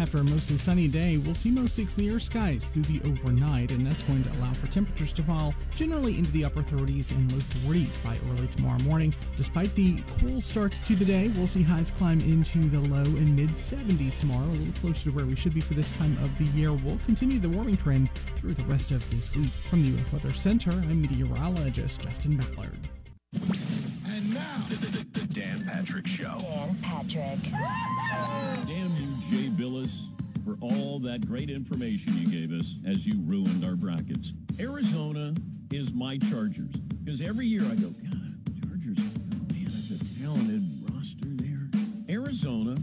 After a mostly sunny day, we'll see mostly clear skies through the overnight, and that's going to allow for temperatures to fall generally into the upper 30s and low 40s by early tomorrow morning. Despite the cool start to the day, we'll see highs climb into the low and mid 70s tomorrow, a little closer to where we should be for this time of the year. We'll continue the warming trend through the rest of this week. From the UF Weather Center, I'm meteorologist Justin Ballard. And now, the, the, the Dan Patrick Show. Dan Patrick. Damn you, Jay Bilas, for all that great information you gave us as you ruined our brackets. Arizona is my Chargers. Because every year I go, God, Chargers, oh man, that's a talented roster there. Arizona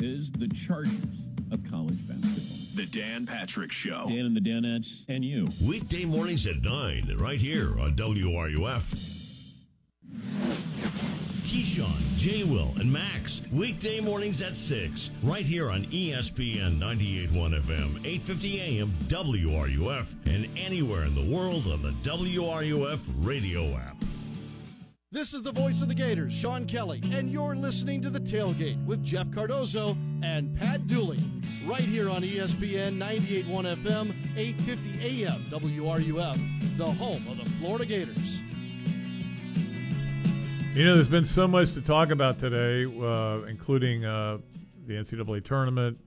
is the Chargers of college basketball. The Dan Patrick Show. Dan and the Danettes and you. Weekday mornings at 9, right here on WRUF. Keyshawn, J. Will, and Max. Weekday mornings at 6, right here on ESPN 98.1 FM, 850 AM, WRUF, and anywhere in the world on the WRUF radio app. This is the voice of the Gators, Sean Kelly, and you're listening to The Tailgate with Jeff Cardozo and Pat Dooley, right here on ESPN 98.1 FM, 850 AM, WRUF, the home of the Florida Gators. You know, there's been so much to talk about today, uh, including uh, the NCAA tournament.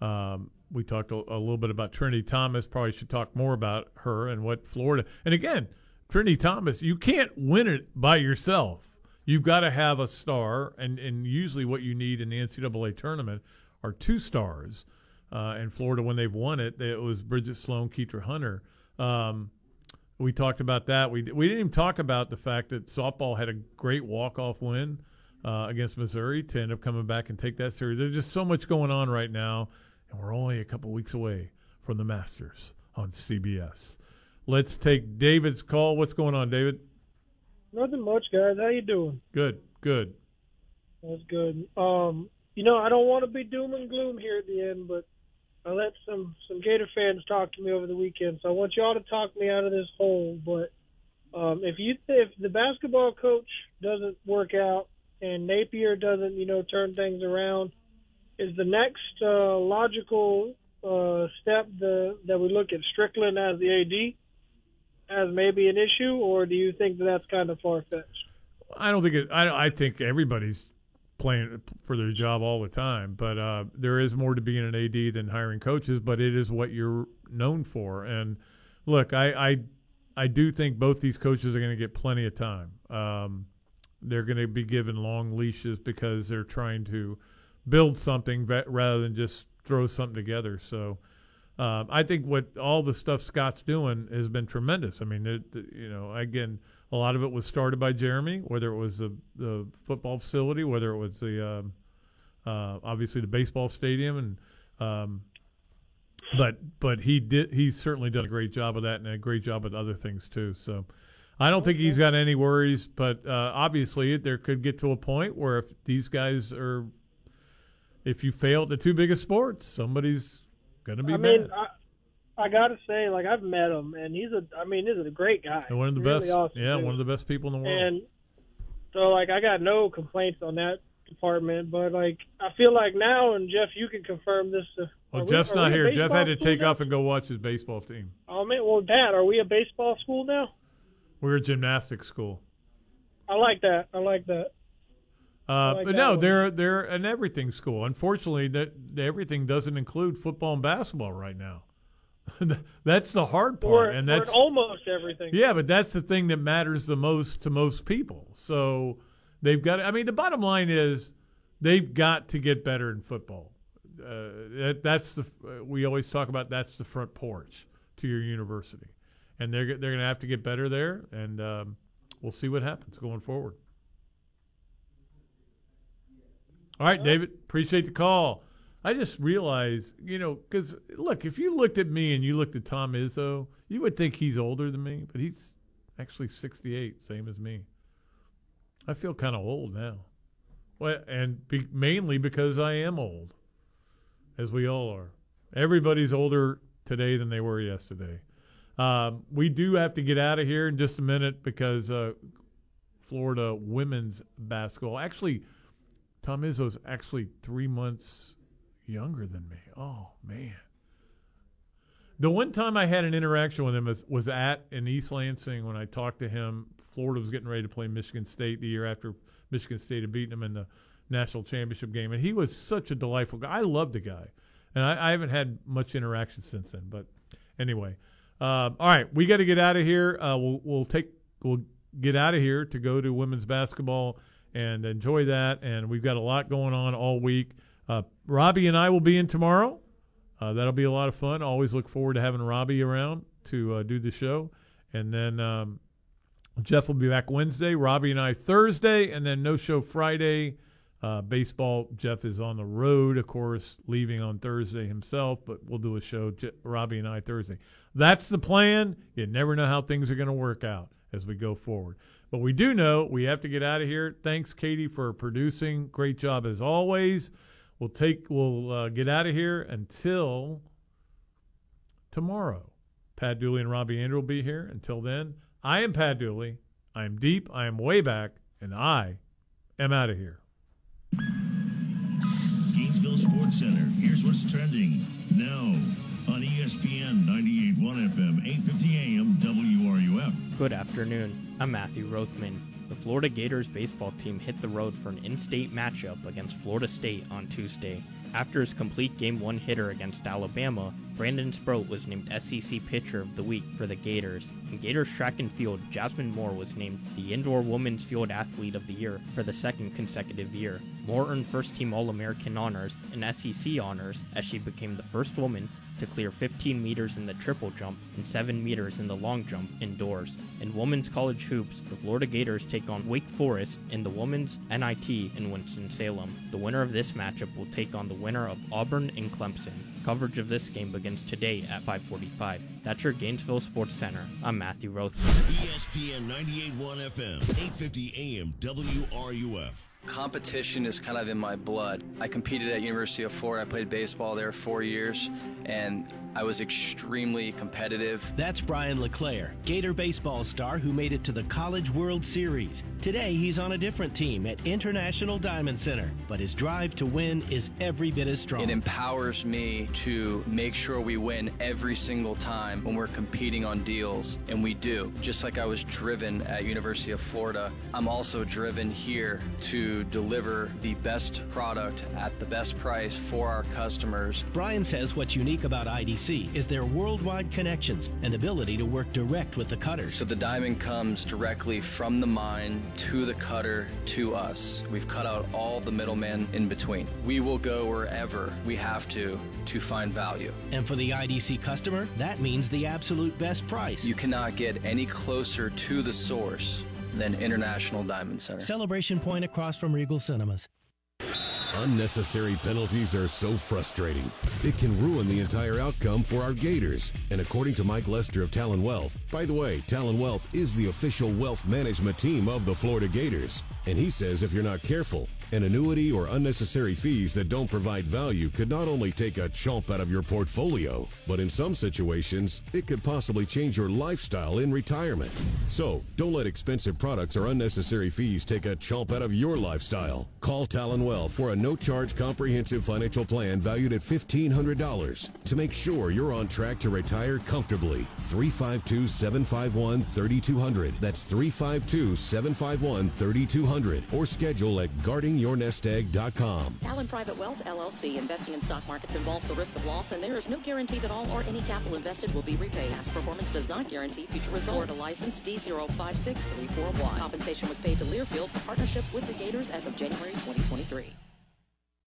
Um, we talked a, a, little bit about Trinity Thomas. Probably should talk more about her and what Florida. And again, Trinity Thomas, you can't win it by yourself. You've got to have a star, and, and usually what you need in the NCAA tournament are two stars. Uh, in Florida, when they've won it, it was Bridget Sloan, Kytra Hunter. Um, we talked about that. We we didn't even talk about the fact that softball had a great walk off win uh, against Missouri to end up coming back and take that series. There's just so much going on right now, and we're only a couple weeks away from the Masters on CBS. Let's take David's call. What's going on, David? Nothing much, guys. How you doing? Good, good. That's good. Um, you know, I don't want to be doom and gloom here at the end, but I let some some Gator fans talk to me over the weekend, so I want y'all to talk me out of this hole. But um, if you if the basketball coach doesn't work out and Napier doesn't, you know, turn things around, is the next uh, logical uh, step the that we look at Stricklin as the AD as maybe an issue, or do you think that that's kind of far fetched? I don't think it. I I think everybody's playing for their job all the time. But uh, there is more to being an AD than hiring coaches. But it is what you're known for. And look, I I, I do think both these coaches are going to get plenty of time. Um, they're going to be given long leashes because they're trying to build something rather than just throw something together. So. Um, I think what all the stuff Scott's doing has been tremendous. I mean, it, you know, again, a lot of it was started by Jeremy, whether it was the, the football facility, whether it was the um, uh, obviously the baseball stadium, and um, but but he did he's certainly done a great job of that and a great job with other things too. So I don't think he's got any worries, but uh, obviously there could get to a point where if these guys are, if you fail at the two biggest sports, somebody's going to be I mad. mean, I, I gotta say, like I've met him, and he's a. I mean, he's a great guy. And one of the Really best, awesome yeah, dude. one of the best people in the world. And so, like, I got no complaints on that department. But like, I feel like now, and Jeff, you can confirm this. Uh, well, are we- Jeff's not we here. Jeff had to take now? off and go watch his baseball team. Oh man, well, Dad, are we a baseball school now? We're a gymnastics school. I like that. I like that. Uh, like but no, one. they're they're an everything school. Unfortunately, that everything doesn't include football and basketball right now. that's the hard part, We're, and that's almost everything. yeah, but that's the thing that matters the most to most people. So they've got. I mean, the bottom line is they've got to get better in football. Uh, that, that's the we always talk about. That's the front porch to your university, and they're they're going to have to get better there, and um, we'll see what happens going forward. All right, David, appreciate the call. I just realized, you know, because look, if you looked at me and you looked at Tom Izzo, you would think he's older than me, but he's actually 68, same as me. I feel kind of old now. Well, and be, mainly because I am old, as we all are. Everybody's older today than they were yesterday. Um, we do have to get out of here in just a minute because uh, Florida women's basketball actually. Tom Izzo's actually three months younger than me. Oh man. The one time I had an interaction with him was, was at in East Lansing when I talked to him. Florida was getting ready to play Michigan State the year after Michigan State had beaten them in the national championship game, and he was such a delightful guy. I loved the guy, and I, I haven't had much interaction since then. But anyway, um, all right, we got to get out of here. Uh, we'll we'll take we'll get out of here to go to women's basketball and enjoy that. And we've got a lot going on all week. Uh, Robbie and I will be in tomorrow. Uh, that'll be a lot of fun. Always look forward to having Robbie around to uh, do the show. And then um, Jeff will be back Wednesday. Robbie and I Thursday, and then no show Friday. Uh, baseball. Jeff is on the road, of course, leaving on Thursday himself, but we'll do a show, Je- Robbie and I Thursday. That's the plan. You never know how things are going to work out as we go forward. But we do know we have to get out of here. Thanks, Katie, for producing. Great job as always. We'll take. We'll uh, get out of here until tomorrow. Pat Dooley and Robbie Andreu will be here. Until then, I am Pat Dooley. I am deep. I am way back, and I am out of here. Gainesville Sports Center. Here's what's trending now on ESPN 98.1 FM, 8:50 AM, WRUF. Good afternoon. I'm Matthew Rothman. The Florida Gators baseball team hit the road for an in-state matchup against Florida State on Tuesday. After his complete Game 1 hitter against Alabama, Brandon Sproat was named SEC Pitcher of the Week for the Gators. In Gators track and field, Jasmine Moore was named the Indoor Women's Field Athlete of the Year for the second consecutive year. Moore earned first-team All-American honors and SEC honors as she became the first woman to clear 15 meters in the triple jump and 7 meters in the long jump indoors. In women's college hoops, the Florida Gators take on Wake Forest in the women's NIT in Winston-Salem. The winner of this matchup will take on the winner of Auburn and Clemson. Coverage of this game begins today at 5:45. That's your Gainesville Sports Center. I'm Matthew Rothman. ESPN 98.1 FM, 8:50 AM, WRUF. Competition is kind of in my blood. I competed at University of Florida. I played baseball there four years, and I was extremely competitive. That's Brian LeClaire, Gator baseball star who made it to the College World Series. Today, he's on a different team at International Diamond Center, but his drive to win is every bit as strong. It empowers me to make sure we win every single time when we're competing on deals, and we do. Just like I was driven at University of Florida, I'm also driven here to deliver the best product at the best price for our customers. Brian says what's unique about IDC is their worldwide connections and ability to work direct with the cutters. So the diamond comes directly from the mine to the cutter to us. We've cut out all the middlemen in between. We will go wherever we have to to find value. And for the IDC customer, that means the absolute best price. You cannot get any closer to the source than International Diamond Center. Celebration Point across from Regal Cinemas. Unnecessary penalties are so frustrating. It can ruin the entire outcome for our Gators. And according to Mike Lester of Talon Wealth, by the way, Talon Wealth is the official wealth management team of the Florida Gators. And he says if you're not careful, An annuity or unnecessary fees that don't provide value could not only take a chomp out of your portfolio, but in some situations, it could possibly change your lifestyle in retirement. So, don't let expensive products or unnecessary fees take a chomp out of your lifestyle. Call Talon Wealth for a no charge comprehensive financial plan valued at $1,500 to make sure you're on track to retire comfortably. 352 751 3200. That's 352 751 3200. Or schedule at guardingyournestegg.com. Allen Private Wealth LLC. Investing in stock markets involves the risk of loss, and there is no guarantee that all or any capital invested will be repaid. Past performance does not guarantee future results. Florida license D056341. Compensation was paid to Learfield for partnership with the Gators as of January 2023.